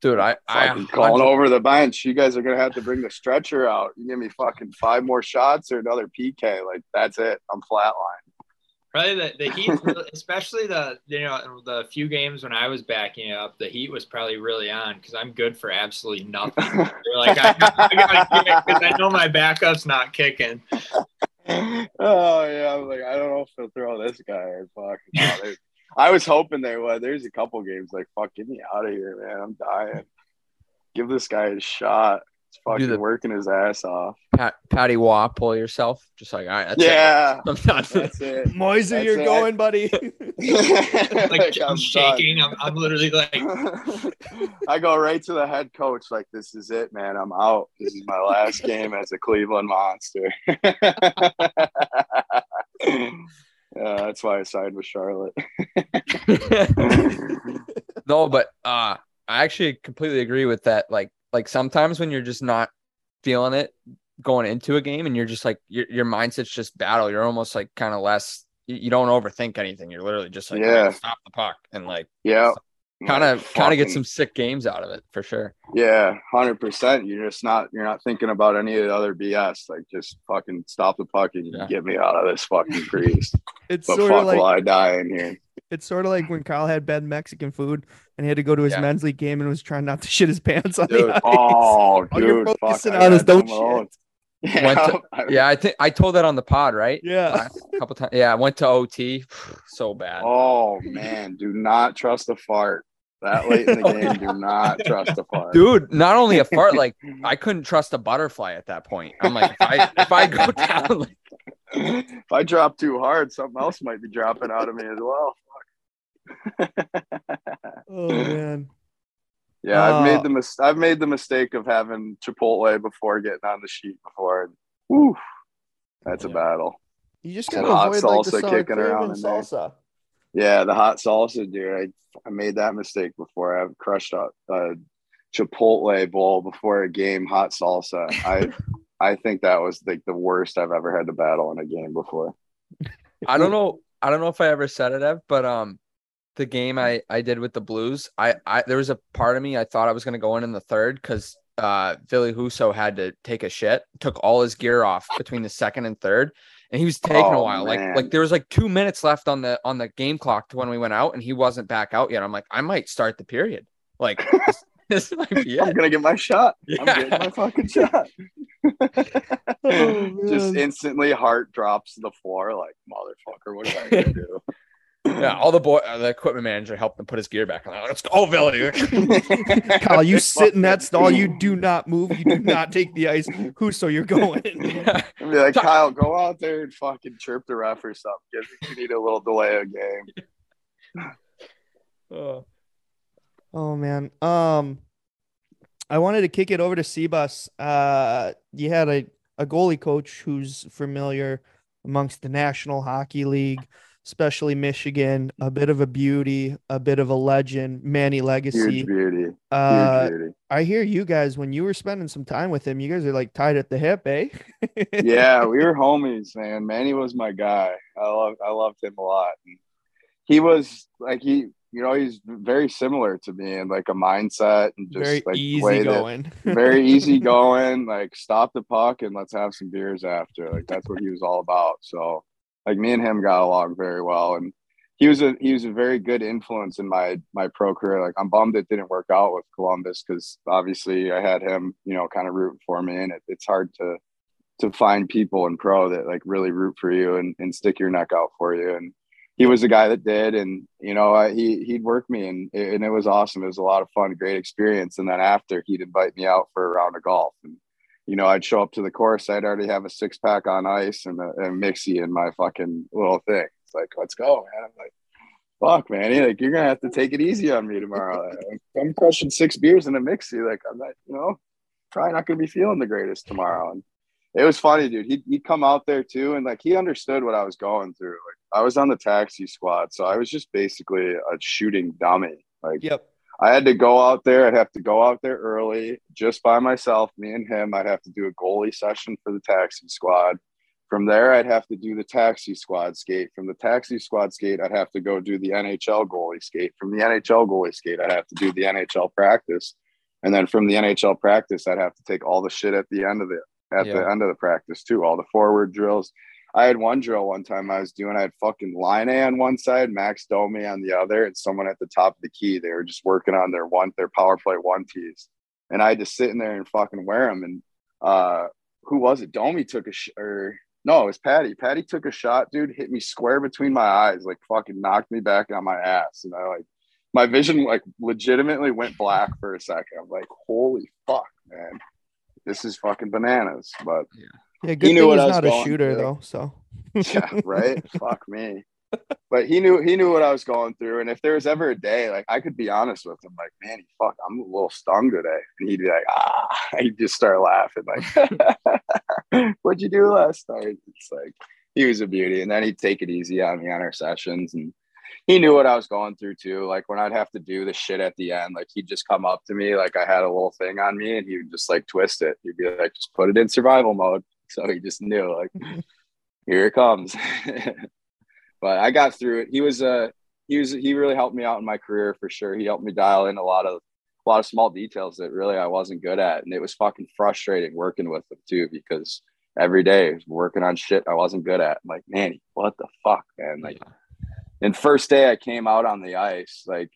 Dude. I I'm calling over the bench. You guys are gonna have to bring the stretcher out. You give me fucking five more shots or another PK. Like that's it. I'm flatline. Probably the, the Heat, especially the you know the few games when I was backing up, the Heat was probably really on because I'm good for absolutely nothing. They're like I, I gotta because I know my backup's not kicking. oh yeah, I'm like I don't know if they'll throw this guy fuck. No, they- I was hoping they would. There's a couple games like fuck, get me out of here, man. I'm dying. Give this guy a shot. He's fucking the- working his ass off. Pat, Patty Wah pull yourself. Just like all right, that's it. yeah, I'm not. that's it. Moiser, That's you're it. going, buddy. Like Like, I'm I'm shaking. I'm, I'm literally like. I go right to the head coach, like, this is it, man. I'm out. This is my last game as a Cleveland monster. Yeah, that's why I signed with Charlotte. no, but uh, I actually completely agree with that. Like, like sometimes when you're just not feeling it going into a game, and you're just like your your mindset's just battle. You're almost like kind of less. You, you don't overthink anything. You're literally just like, yeah, stop the puck and like yeah. Kind of kind of get some sick games out of it for sure. Yeah, hundred percent. You're just not you're not thinking about any of the other BS. Like just fucking stop the puck and Yeah. get me out of this fucking crease. It's but sort fuck of like will I die in here. it's sort of like when Kyle had bad Mexican food and he had to go to his Yeah. men's league game and was trying not to shit his pants on Dude, the ice. oh All you're dude, fuck, focusing on is don't them all. Went to- Yeah, I think I told that on the pod, right? Yeah. a couple times. Yeah, I went to OT. so bad. Oh man, do not trust the fart. That late in the game, do not trust a fart. Dude, not only a fart, like I couldn't trust a butterfly at that point. I'm like, if I if I go down, like, if I drop too hard, something else might be dropping out of me as well. Oh man. Yeah, I've made Uh, the mis- I've made the mistake of having Chipotle before getting on the sheet before. And, whew, that's a battle. You just gotta hot avoid like the sour kicking cream around and in there. Yeah, the hot salsa, dude. I, I made that mistake before. I've crushed a, a Chipotle bowl before a game, hot salsa. I I think that was like the worst I've ever had to battle in a game before. I don't know. I don't know if I ever said it, Ev, but um, the game I I did with the Blues, I I there was a part of me I thought I was gonna go in in the third because uh Philly Husso had to take a shit, took all his gear off between the second and third, and he was taking a Oh, while. Like man. like there was like two minutes left on the on the game clock to when we went out, and he wasn't back out yet. I'm like, I might start the period. Like this, this might be I'm gonna get my shot. I'm Yeah. getting my fucking shot. Oh, Just instantly heart drops to the floor like motherfucker. What am I gonna do? Yeah, all the boy, uh, the equipment manager helped him put his gear back on. Let's go, Philly. Kyle, you sit in that stall. You do not move. You do not take the ice. Who so you're going? Yeah. I'd be like, Kyle, go out there and fucking chirp the ref or something. Give, you need a little delay of game. Oh. Oh man. Um I wanted to kick it over to Sebus. Uh you had a, a goalie coach who's familiar amongst the National Hockey League, especially Michigan, a bit of a beauty, a bit of a legend, Manny Legace. Huge beauty. Huge Uh beauty. I hear you guys when you were spending some time with him, you guys are like tied at the hip, eh? yeah, we were homies, man. Manny was my guy. I love I loved him a lot. He was like he you know, he's very similar to me in like a mindset and just Very like easy way that- very easy going, like stop the puck and let's have some beers after. Like that's what he was all about. So like me and him got along very well and he was a he was a very good influence in my my pro career. Like I'm bummed it didn't work out with Columbus because obviously I had him, you know, kind of rooting for me and it, it's hard to to find people in pro that like really root for you and, and stick your neck out for you. And he was the guy that did, and you know, I, he he'd work me, and and it was awesome. It was a lot of fun, great experience. And then after, he'd invite me out for a round of golf, and you know, I'd show up to the course. I'd already have a six pack on ice and a, a mixie in my fucking little thing. It's like, let's go, man. I'm like, fuck, man. You're like, you're gonna have to take it easy on me tomorrow. I'm crushing six beers in a mixie. Like, I'm not, you know, probably not gonna be feeling the greatest tomorrow. And it was funny, dude. He'd, he'd come out there too, and like he understood what I was going through. Like I was on the taxi squad, so I was just basically a shooting dummy. Like Yep. I had to go out there. I'd have to go out there early, just by myself, me and him. I'd have to do a goalie session for the taxi squad. From there, I'd have to do the taxi squad skate. From the taxi squad skate, I'd have to go do the NHL goalie skate. From the NHL goalie skate, I'd have to do the NHL practice. And then from the NHL practice, I'd have to take all the shit at the end of the at Yeah. the end of the practice too, all the forward drills. I had one drill one time I was doing, I had fucking Laine on one side, Max Domi on the other, and someone at the top of the key. They were just working on their one, their power play one tees. And I had to sit in there and fucking wear them. And uh, who was it? Domi took a sh- or no, it was Patty. Patty took a shot, dude, hit me square between my eyes, like fucking knocked me back on my ass. And I like, my vision like legitimately went black for a second. I'm like, holy fuck, man. This is fucking bananas. But Yeah, good knew thing what he's I was not a shooter through. though. So yeah, right. Fuck me. But he knew he knew what I was going through, and if there was ever a day, like I could be honest with him, like, man, fuck, I'm a little stung today, and he'd be like, ah, he'd just start laughing, like, what'd you do last night? It's like he was a beauty, and then he'd take it easy on me on our sessions, and he knew what I was going through too. Like when I'd have to do the shit at the end, like he'd just come up to me, like I had a little thing on me, and he would just like twist it. He'd be like, just put it in survival mode. So he just knew, like, here it comes. but I got through it. He was uh he was he really helped me out in my career for sure. He helped me dial in a lot of a lot of small details that really I wasn't good at, and it was fucking frustrating working with him too because every day working on shit I wasn't good at. I'm like, man, what the fuck, man? Like, and first day I came out on the ice, like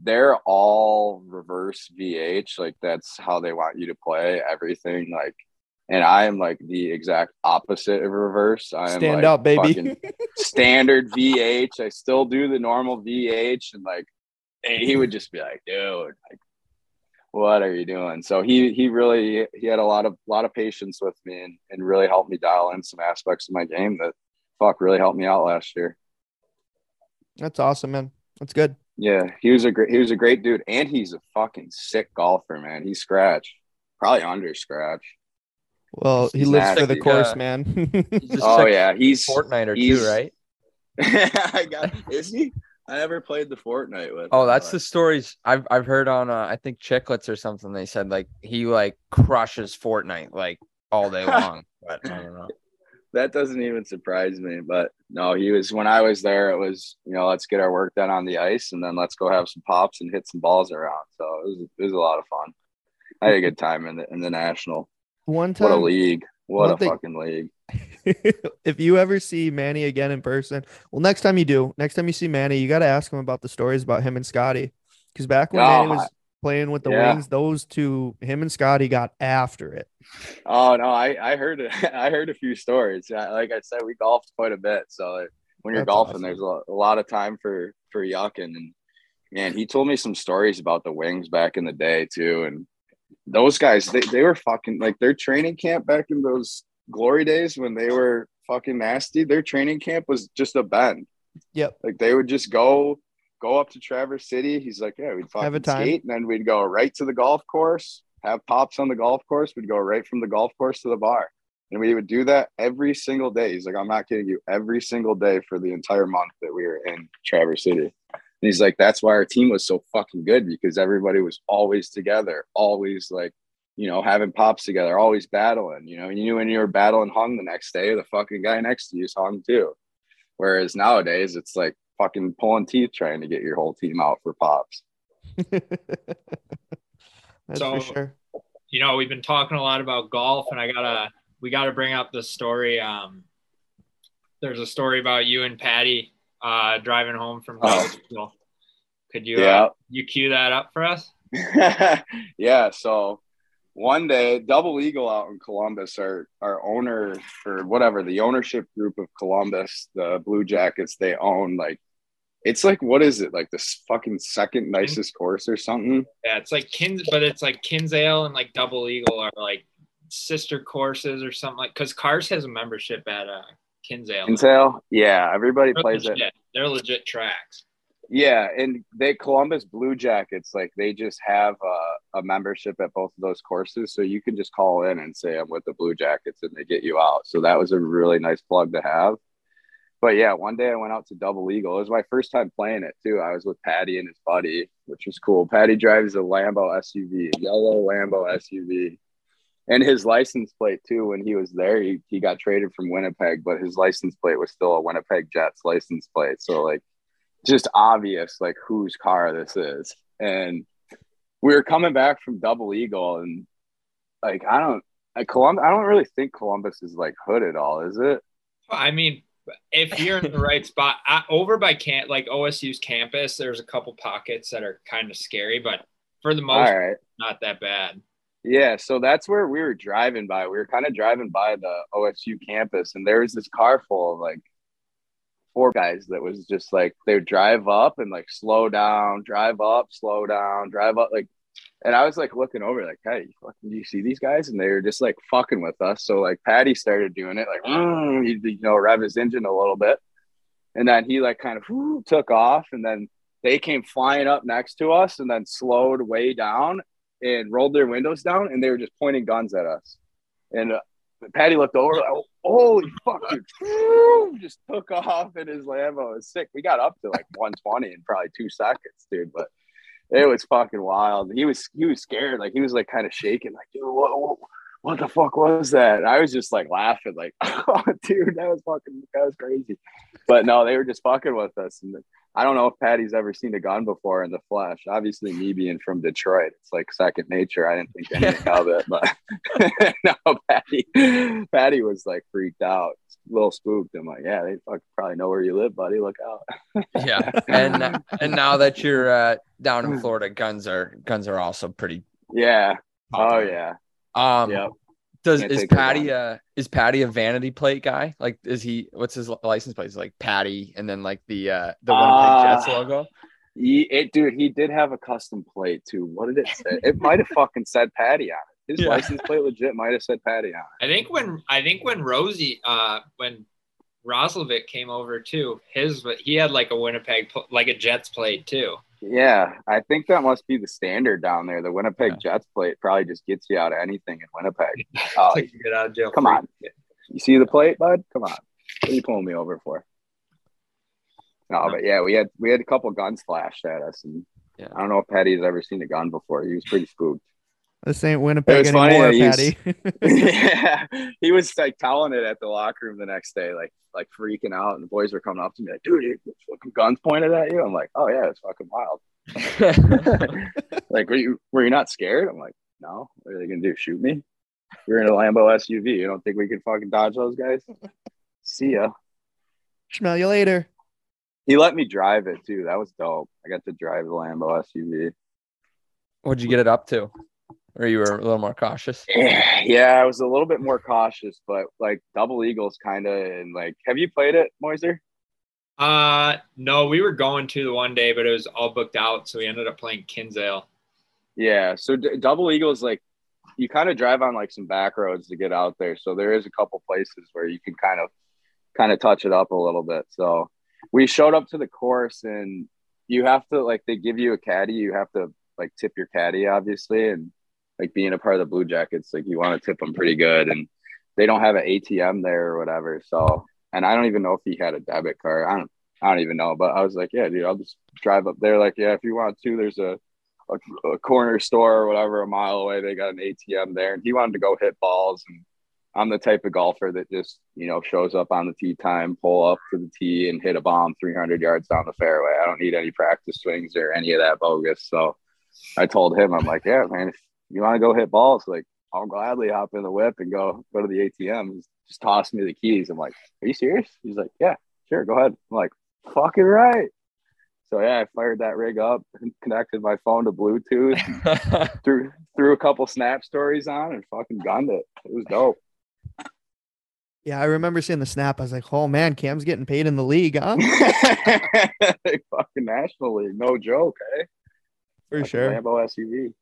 they're all reverse VH, like that's how they want you to play everything, like. And I am like the exact opposite of reverse. I am stand like up, baby. fucking standard VH. I still do the normal VH, and like he would just be like, "Dude, like, what are you doing?" So he he really he had a lot of lot of patience with me, and and really helped me dial in some aspects of my game that fuck really helped me out last year. That's awesome, man. That's good. Yeah, he was a great he was a great dude, and he's a fucking sick golfer, man. He's scratch, probably under scratch. Well, he He's lives for the course, Yeah. man. Oh yeah, he's Fortnite or two, right? I got is he? I never played the Fortnite with. Oh, that's but- the stories I've I've heard on uh, I think Chiclets or something. They said like he like crushes Fortnite like all day long. but I don't know. that doesn't even surprise me. But no, he was when I was there. It was you know let's get our work done on the ice and then let's go have some pops and hit some balls around. So it was it was a lot of fun. I had a good time in the in the national. One What a time, league! What a thing- fucking league! if you ever see Manny again in person, well, next time you do, next time you see Manny, you got to ask him about the stories about him and Scotty. Because back when Oh, Manny was playing with the yeah. Wings, those two, him and Scotty, got after it. Oh no, I I heard it. I heard a few stories. Yeah, Like I said, we golfed quite a bit. So when you're That's golfing, awesome. there's a lot, a lot of time for for yucking. And man, he told me some stories about the Wings back in the day too. And those guys, they, they were fucking like their training camp back in those glory days when they were fucking nasty. Their training camp was just a bend. Yep. Like they would just go go up to Traverse City. He's like, yeah, we'd Have a fucking skate, and then we'd go right to the golf course, have pops on the golf course. We'd go right from the golf course to the bar, and we would do that every single day. He's like, I'm not kidding you, every single day for the entire month that we were in Traverse City. And he's like, that's why our team was so fucking good because everybody was always together, always like, you know, having pops together, always battling. You know, and you knew when you were battling hung the next day, the fucking guy next to you is hung too. Whereas nowadays, it's like fucking pulling teeth trying to get your whole team out for pops. That's So- for sure. you know, we've been talking a lot about golf, and I gotta we gotta bring up the story. Um, there's a story about you and Patty uh, driving home from Oh. Could you Yeah. uh, you cue that up for us? yeah. So one day, Double Eagle out in Columbus, our our owner or whatever the ownership group of Columbus, the Blue Jackets, they own like it's like what is it like this fucking second nicest course or something? Yeah, it's like Kins, but it's like Kinsale and like Double Eagle are like sister courses or something like. Because Cars has a membership at uh, Kinsale. Kinsale, yeah, everybody They're plays it. legit. They're legit tracks. Yeah, and they Columbus Blue Jackets like they just have a, a membership at both of those courses, so you can just call in and say I'm with the Blue Jackets, and they get you out. So that was a really nice plug to have. But yeah, one day I went out to Double Eagle. It was my first time playing it too. I was with Patty and his buddy, which was cool. Patty drives a Lambo SUV, yellow Lambo SUV. And his license plate too, when he was there, he, he got traded from Winnipeg, but his license plate was still a Winnipeg Jets license plate. So like just obvious like whose car this is. And we were coming back from Double Eagle, and like I don't, I Columbus, I don't really think Columbus is like hood at all, is it? I mean, if you're in the right spot, I, over by camp, like OSU's campus, there's a couple pockets that are kind of scary, but for the most, right. not that bad. Yeah, so that's where we were driving by. We were kind of driving by the OSU campus, and there was this car full of like four guys that was just like they would drive up and like slow down, drive up, slow down, drive up, like. And I was like looking over, like, "Hey, fucking, do you see these guys?" And they were just like fucking with us. So like Patty started doing it, like, mm, he you know rev his engine a little bit, and then he like kind of whoo, took off, and then they came flying up next to us, and then slowed way down and rolled their windows down, and they were just pointing guns at us. And Patty looked over, like, oh, holy fuck, dude. Just took off in his Lambo. It was sick. We got up to like 120 in probably two seconds, dude. But it was fucking wild. He was he was scared. Like he was like kind of shaking, like, dude, what, what, what the fuck was that? I was just like laughing, like, oh, dude, that was fucking that was crazy. But no, they were just fucking with us. And I don't know if Patty's ever seen a gun before in the flesh. Obviously, me being from Detroit, it's like second nature. I didn't think anything of it, but no, Patty, Patty was like freaked out, a little spooked. I'm like, yeah, they fucking probably know where you live, buddy. Look out. yeah, and and now that you're uh, down in Florida, guns are guns are also pretty. Yeah. Oh yeah. Um, Yep. does Can't is Patty down. uh is Patty a vanity plate guy? Like, is he? What's his license plate? Is like Patty, and then like the uh the Winnipeg Jets Uh, logo. He, it, dude, he did have a custom plate too. What did it say? It might have fucking said Patty on it. His Yeah. license plate legit might have said Patty on it. I think when I think when Rosie, uh, when Roslovic came over too, his he had like a Winnipeg, like a Jets plate too. Yeah, I think that must be the standard down there. The Winnipeg Jets plate probably just gets you out of anything in Winnipeg. Oh, Like you get out of jail. Come free. on. you see the plate, bud? Come on. What are you pulling me over for? No, but yeah, we had we had a couple guns flashed at us, and Yeah. I don't know if Patty's ever seen a gun before. He was pretty spooked. This ain't Winnipeg It's funny anymore, that Patty. yeah, he was like telling it at the locker room the next day, like like freaking out, and the boys were coming up to me like, "Dude, you- fucking guns pointed at you." I'm like, "Oh yeah, it's fucking wild." like, were you were you not scared? I'm like, "No, what are they gonna do? Shoot me?" We're in a Lambo SUV. You don't think we can fucking dodge those guys? See ya. Smell you later. He let me drive it too. That was dope. I got to drive the Lambo SUV. What'd you get it up to? Or you were a little more cautious? Yeah, yeah, I was a little bit more cautious, but like double eagles kind of and like have you played it, Moiser? Uh, no, we were going to the one day, but it was all booked out, so we ended up playing Kinsale. Yeah, so d- double eagles like you kind of drive on like some back roads to get out there. So there is a couple places where you can kind of kind of touch it up a little bit. So we showed up to the course and you have to like they give you a caddy, you have to like tip your caddy obviously and like being a part of the Blue Jackets like you want to tip them pretty good and they don't have an ATM there or whatever. So and I don't even know if he had a debit card. I don't I don't even know, but I was like, yeah, dude, I'll just drive up there. Like, yeah, if you want to, there's a a, a corner store or whatever a mile away. They got an ATM there, and he wanted to go hit balls. And I'm the type of golfer that just you know shows up on the tee time, pull up to the tee, and hit a bomb 300 yards down the fairway. I don't need any practice swings or any of that bogus. So I told him, I'm like, yeah, man, if you want to go hit balls, like I'll gladly hop in the whip and go go to the ATM. Just, just toss me the keys. I'm like, are you serious? He's like, yeah, sure, go ahead. I'm like, fucking right. So yeah, I fired that rig up, and connected my phone to Bluetooth, threw threw a couple snap stories on, and fucking gunned it. It was dope. Yeah, I remember seeing the snap. I was like, oh man, Cam's getting paid in the league, huh? fucking National League, no joke, eh? For Fucking sure. Lambo SUV.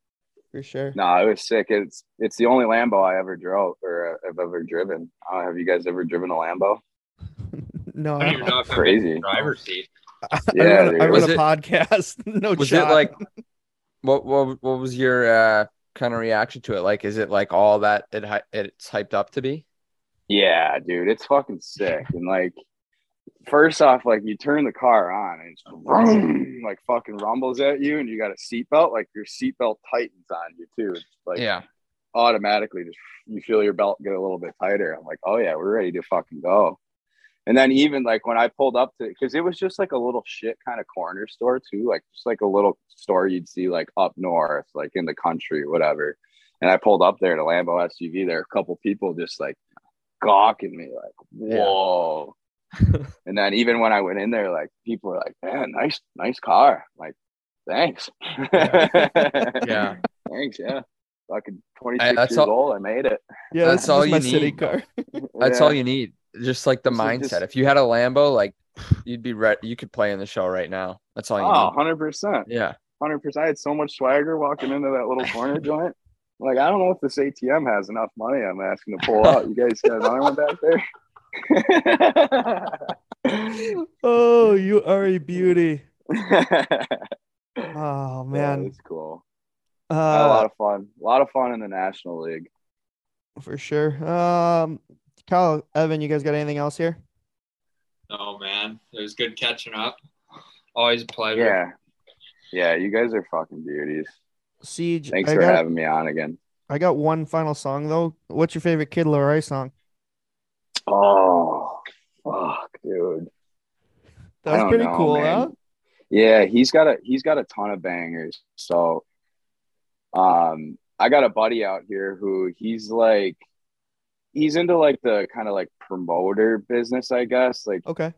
For sure. No, it was sick. It's it's the only Lambo I ever drove or uh, I've ever driven. Uh, have you guys ever driven a Lambo? No, I don't even know if Crazy. the driver's seat. I Yeah, run, a- I run Was a it- podcast. no was shot. it like what what what was your uh kind of reaction to it? Like, is it like all that it it's hyped up to be? Yeah, dude, it's fucking sick. And like, first off, like you turn the car on and it's oh, vroom, like fucking rumbles at you, and you got a seatbelt. Like your seatbelt tightens on you too. It's like yeah. automatically, just you feel your belt get a little bit tighter. I'm like, oh yeah, we're ready to fucking go. And then even like when I pulled up to, because it was just like a little shit kind of corner store too, like just like a little store you'd see like up north, like in the country, whatever. And I pulled up there to Lambo SUV. There, a couple people just like gawking me, like, whoa. and then even when I went in there, like people were like, man, nice, nice car. I'm like, thanks. Yeah. Thanks. Yeah. Fucking 26 I- that's years all- old. I made it. Yeah, That's this all is my you city need. car. That's Yeah. all you need. Just like the So mindset. just- if you had a Lambo, like you'd be ready. You could play in the show right now. That's all you Oh, need. 100%. Yeah. 100%. I had so much swagger walking into that little corner joint. Like, I don't know if this ATM has enough money I'm asking to pull out. You guys got another one back there? Oh, you are a beauty. Oh man, it's cool. Had a lot uh, of fun. A lot of fun in the National League. for sure. Um, Kyle, Evan, you guys got anything else here? No, man. It was good catching up. Always a pleasure. Yeah. Yeah, you guys are fucking beauties. Siege. Thanks I for got, having me on again. I got one final song though. What's your favorite Kid Laroi song? Oh, fuck, dude. That's pretty know, cool, man. huh? Yeah, he's got a he's got a ton of bangers. So um I got a buddy out here who he's like he's into like the kind of like promoter business, I guess. Like Okay.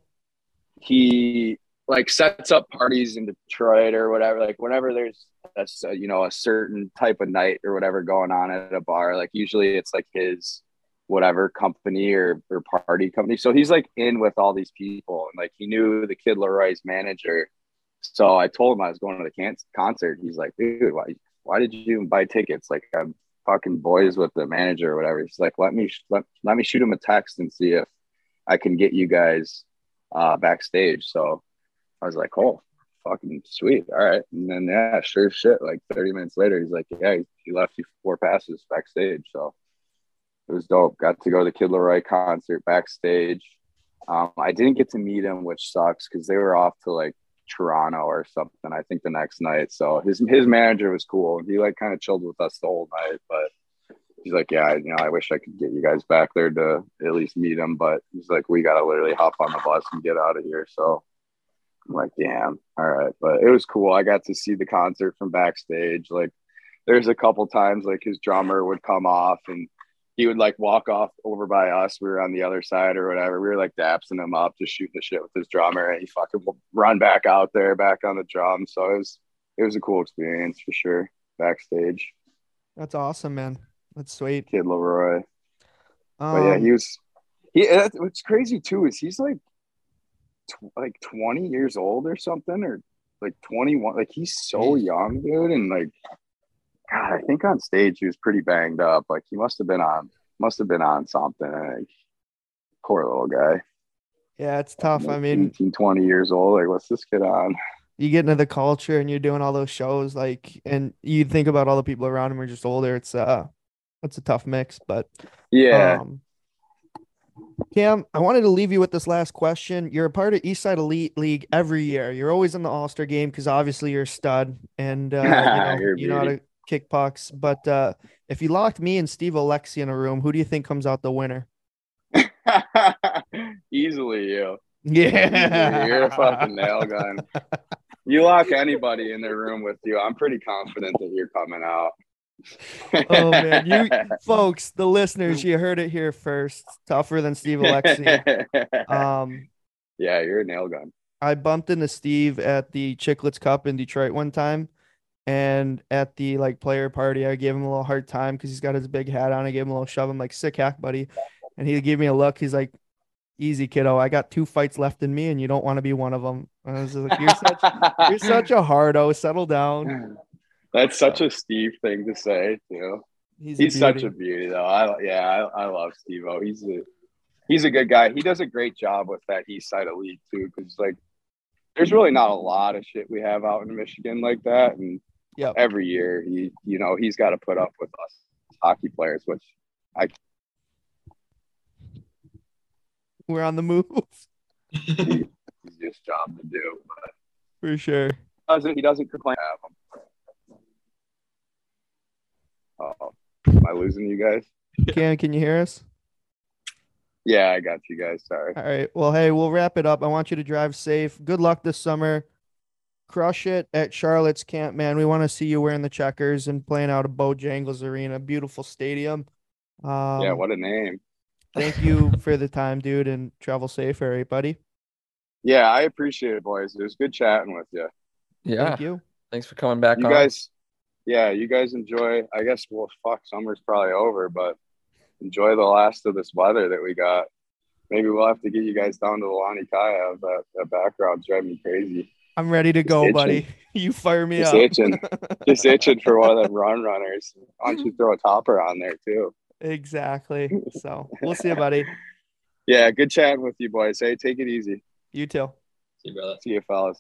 he like sets up parties in Detroit or whatever. Like whenever there's a, you know a certain type of night or whatever going on at a bar, like usually it's like his whatever company or, or party company. So he's like in with all these people and like he knew the kid Laroi's manager. So I told him I was going to the can- concert. He's like, dude, why why did you buy tickets? Like I'm fucking boys with the manager or whatever. He's like, let me let, let me shoot him a text and see if I can get you guys uh backstage. So I was like, oh, fucking sweet. All right. And then, yeah, sure shit. Like 30 minutes later, he's like, yeah, he left you four passes backstage. So it was dope. Got to go to the Kid Laroi concert backstage. Um, I didn't get to meet him, which sucks because they were off to like Toronto or something, I think the next night. So his his manager was cool. He like kind of chilled with us the whole night, but he's like, Yeah, you know, I wish I could get you guys back there to at least meet him. But he's like, We gotta literally hop on the bus and get out of here. So I'm like, damn, all right. But it was cool. I got to see the concert from backstage. Like there's a couple times like his drummer would come off and he would like walk off over by us. We were on the other side or whatever. We were like dapsing him up, just shooting the shit with his drummer, and he fucking would run back out there, back on the drum. So it was it was a cool experience for sure. Backstage, That's awesome, man. That's sweet. Kid Laroi. Um, But yeah, he was. He. What's crazy too is he's like, tw- like twenty years old or something, or like twenty one. Like he's so young, dude, and like, God, I think on stage he was pretty banged up. Like he must have been on, must have been on something. Like, poor little guy. yeah, it's tough. I mean, 18, 20 years old. Like, what's this kid on? you get into the culture and you're doing all those shows, like, and you think about all the people around him are just older. It's uh, it's a tough mix, but Yeah. Um, Cam, I wanted to leave you with this last question. You're a part of Eastside Elite League every year. You're always in the All Star game because obviously you're a stud and uh, you know, you know how to kick pucks. But uh, if you locked me and Steve Alexi in a room, who do you think comes out the winner? Easily you. Yeah, You're a fucking nail gun. You lock anybody in their room with you. I'm pretty confident that you're coming out. Oh man, you folks, the listeners, you heard it here first. Tougher than Steve Alexi. Um, yeah, you're a nail gun. I bumped into Steve at the Chiclets Cup in Detroit one time. And at the like player party, I gave him a little hard time because he's got his big hat on. I gave him a little shove. I'm like, sick hack, buddy. And he gave me a look. He's like, easy, kiddo. I got two fights left in me, and you don't want to be one of them. And I was like, you're such, you're such a hardo. Settle down. That's such a Steve thing to say, too. He's, He's a such a beauty, though. I yeah, I, I love Steve O. He's a he's a good guy. He does a great job with that East Side Elite too, because like there's really not a lot of shit we have out in Michigan like that, and Yep. every year he you know he's got to put up with us hockey players, which I We're on the move is his job to do. But for sure. doesn't he doesn't complain? Have him. Oh, am I losing you guys? Cam, can you hear us? Yeah, I got you guys. Sorry. All right. Well, hey, we'll wrap it up. I want you to drive safe. Good luck this summer. Crush it at Charlotte's camp, man. We want to see you wearing the checkers and playing out of Bojangles Arena. Beautiful stadium. Um, yeah, what a name. thank you for the time, dude, and travel safe, everybody. Yeah, I appreciate it, boys. It was good chatting with you. Yeah. Thank you. Thanks for coming back You on. guys, yeah, you guys enjoy. I guess well, fuck, summer's probably over, but enjoy the last of this weather that we got. Maybe we'll have to get you guys down to the Lani Kai. That that background's driving me crazy. I'm ready to go, itching. buddy. You fire me Just up. itching. Just itching for one of them run runners. Why don't you throw a topper on there too? exactly. So we'll see you, buddy. Yeah, good chatting with you boys. Hey, take it easy. You too. See you, brother. See you, fellas.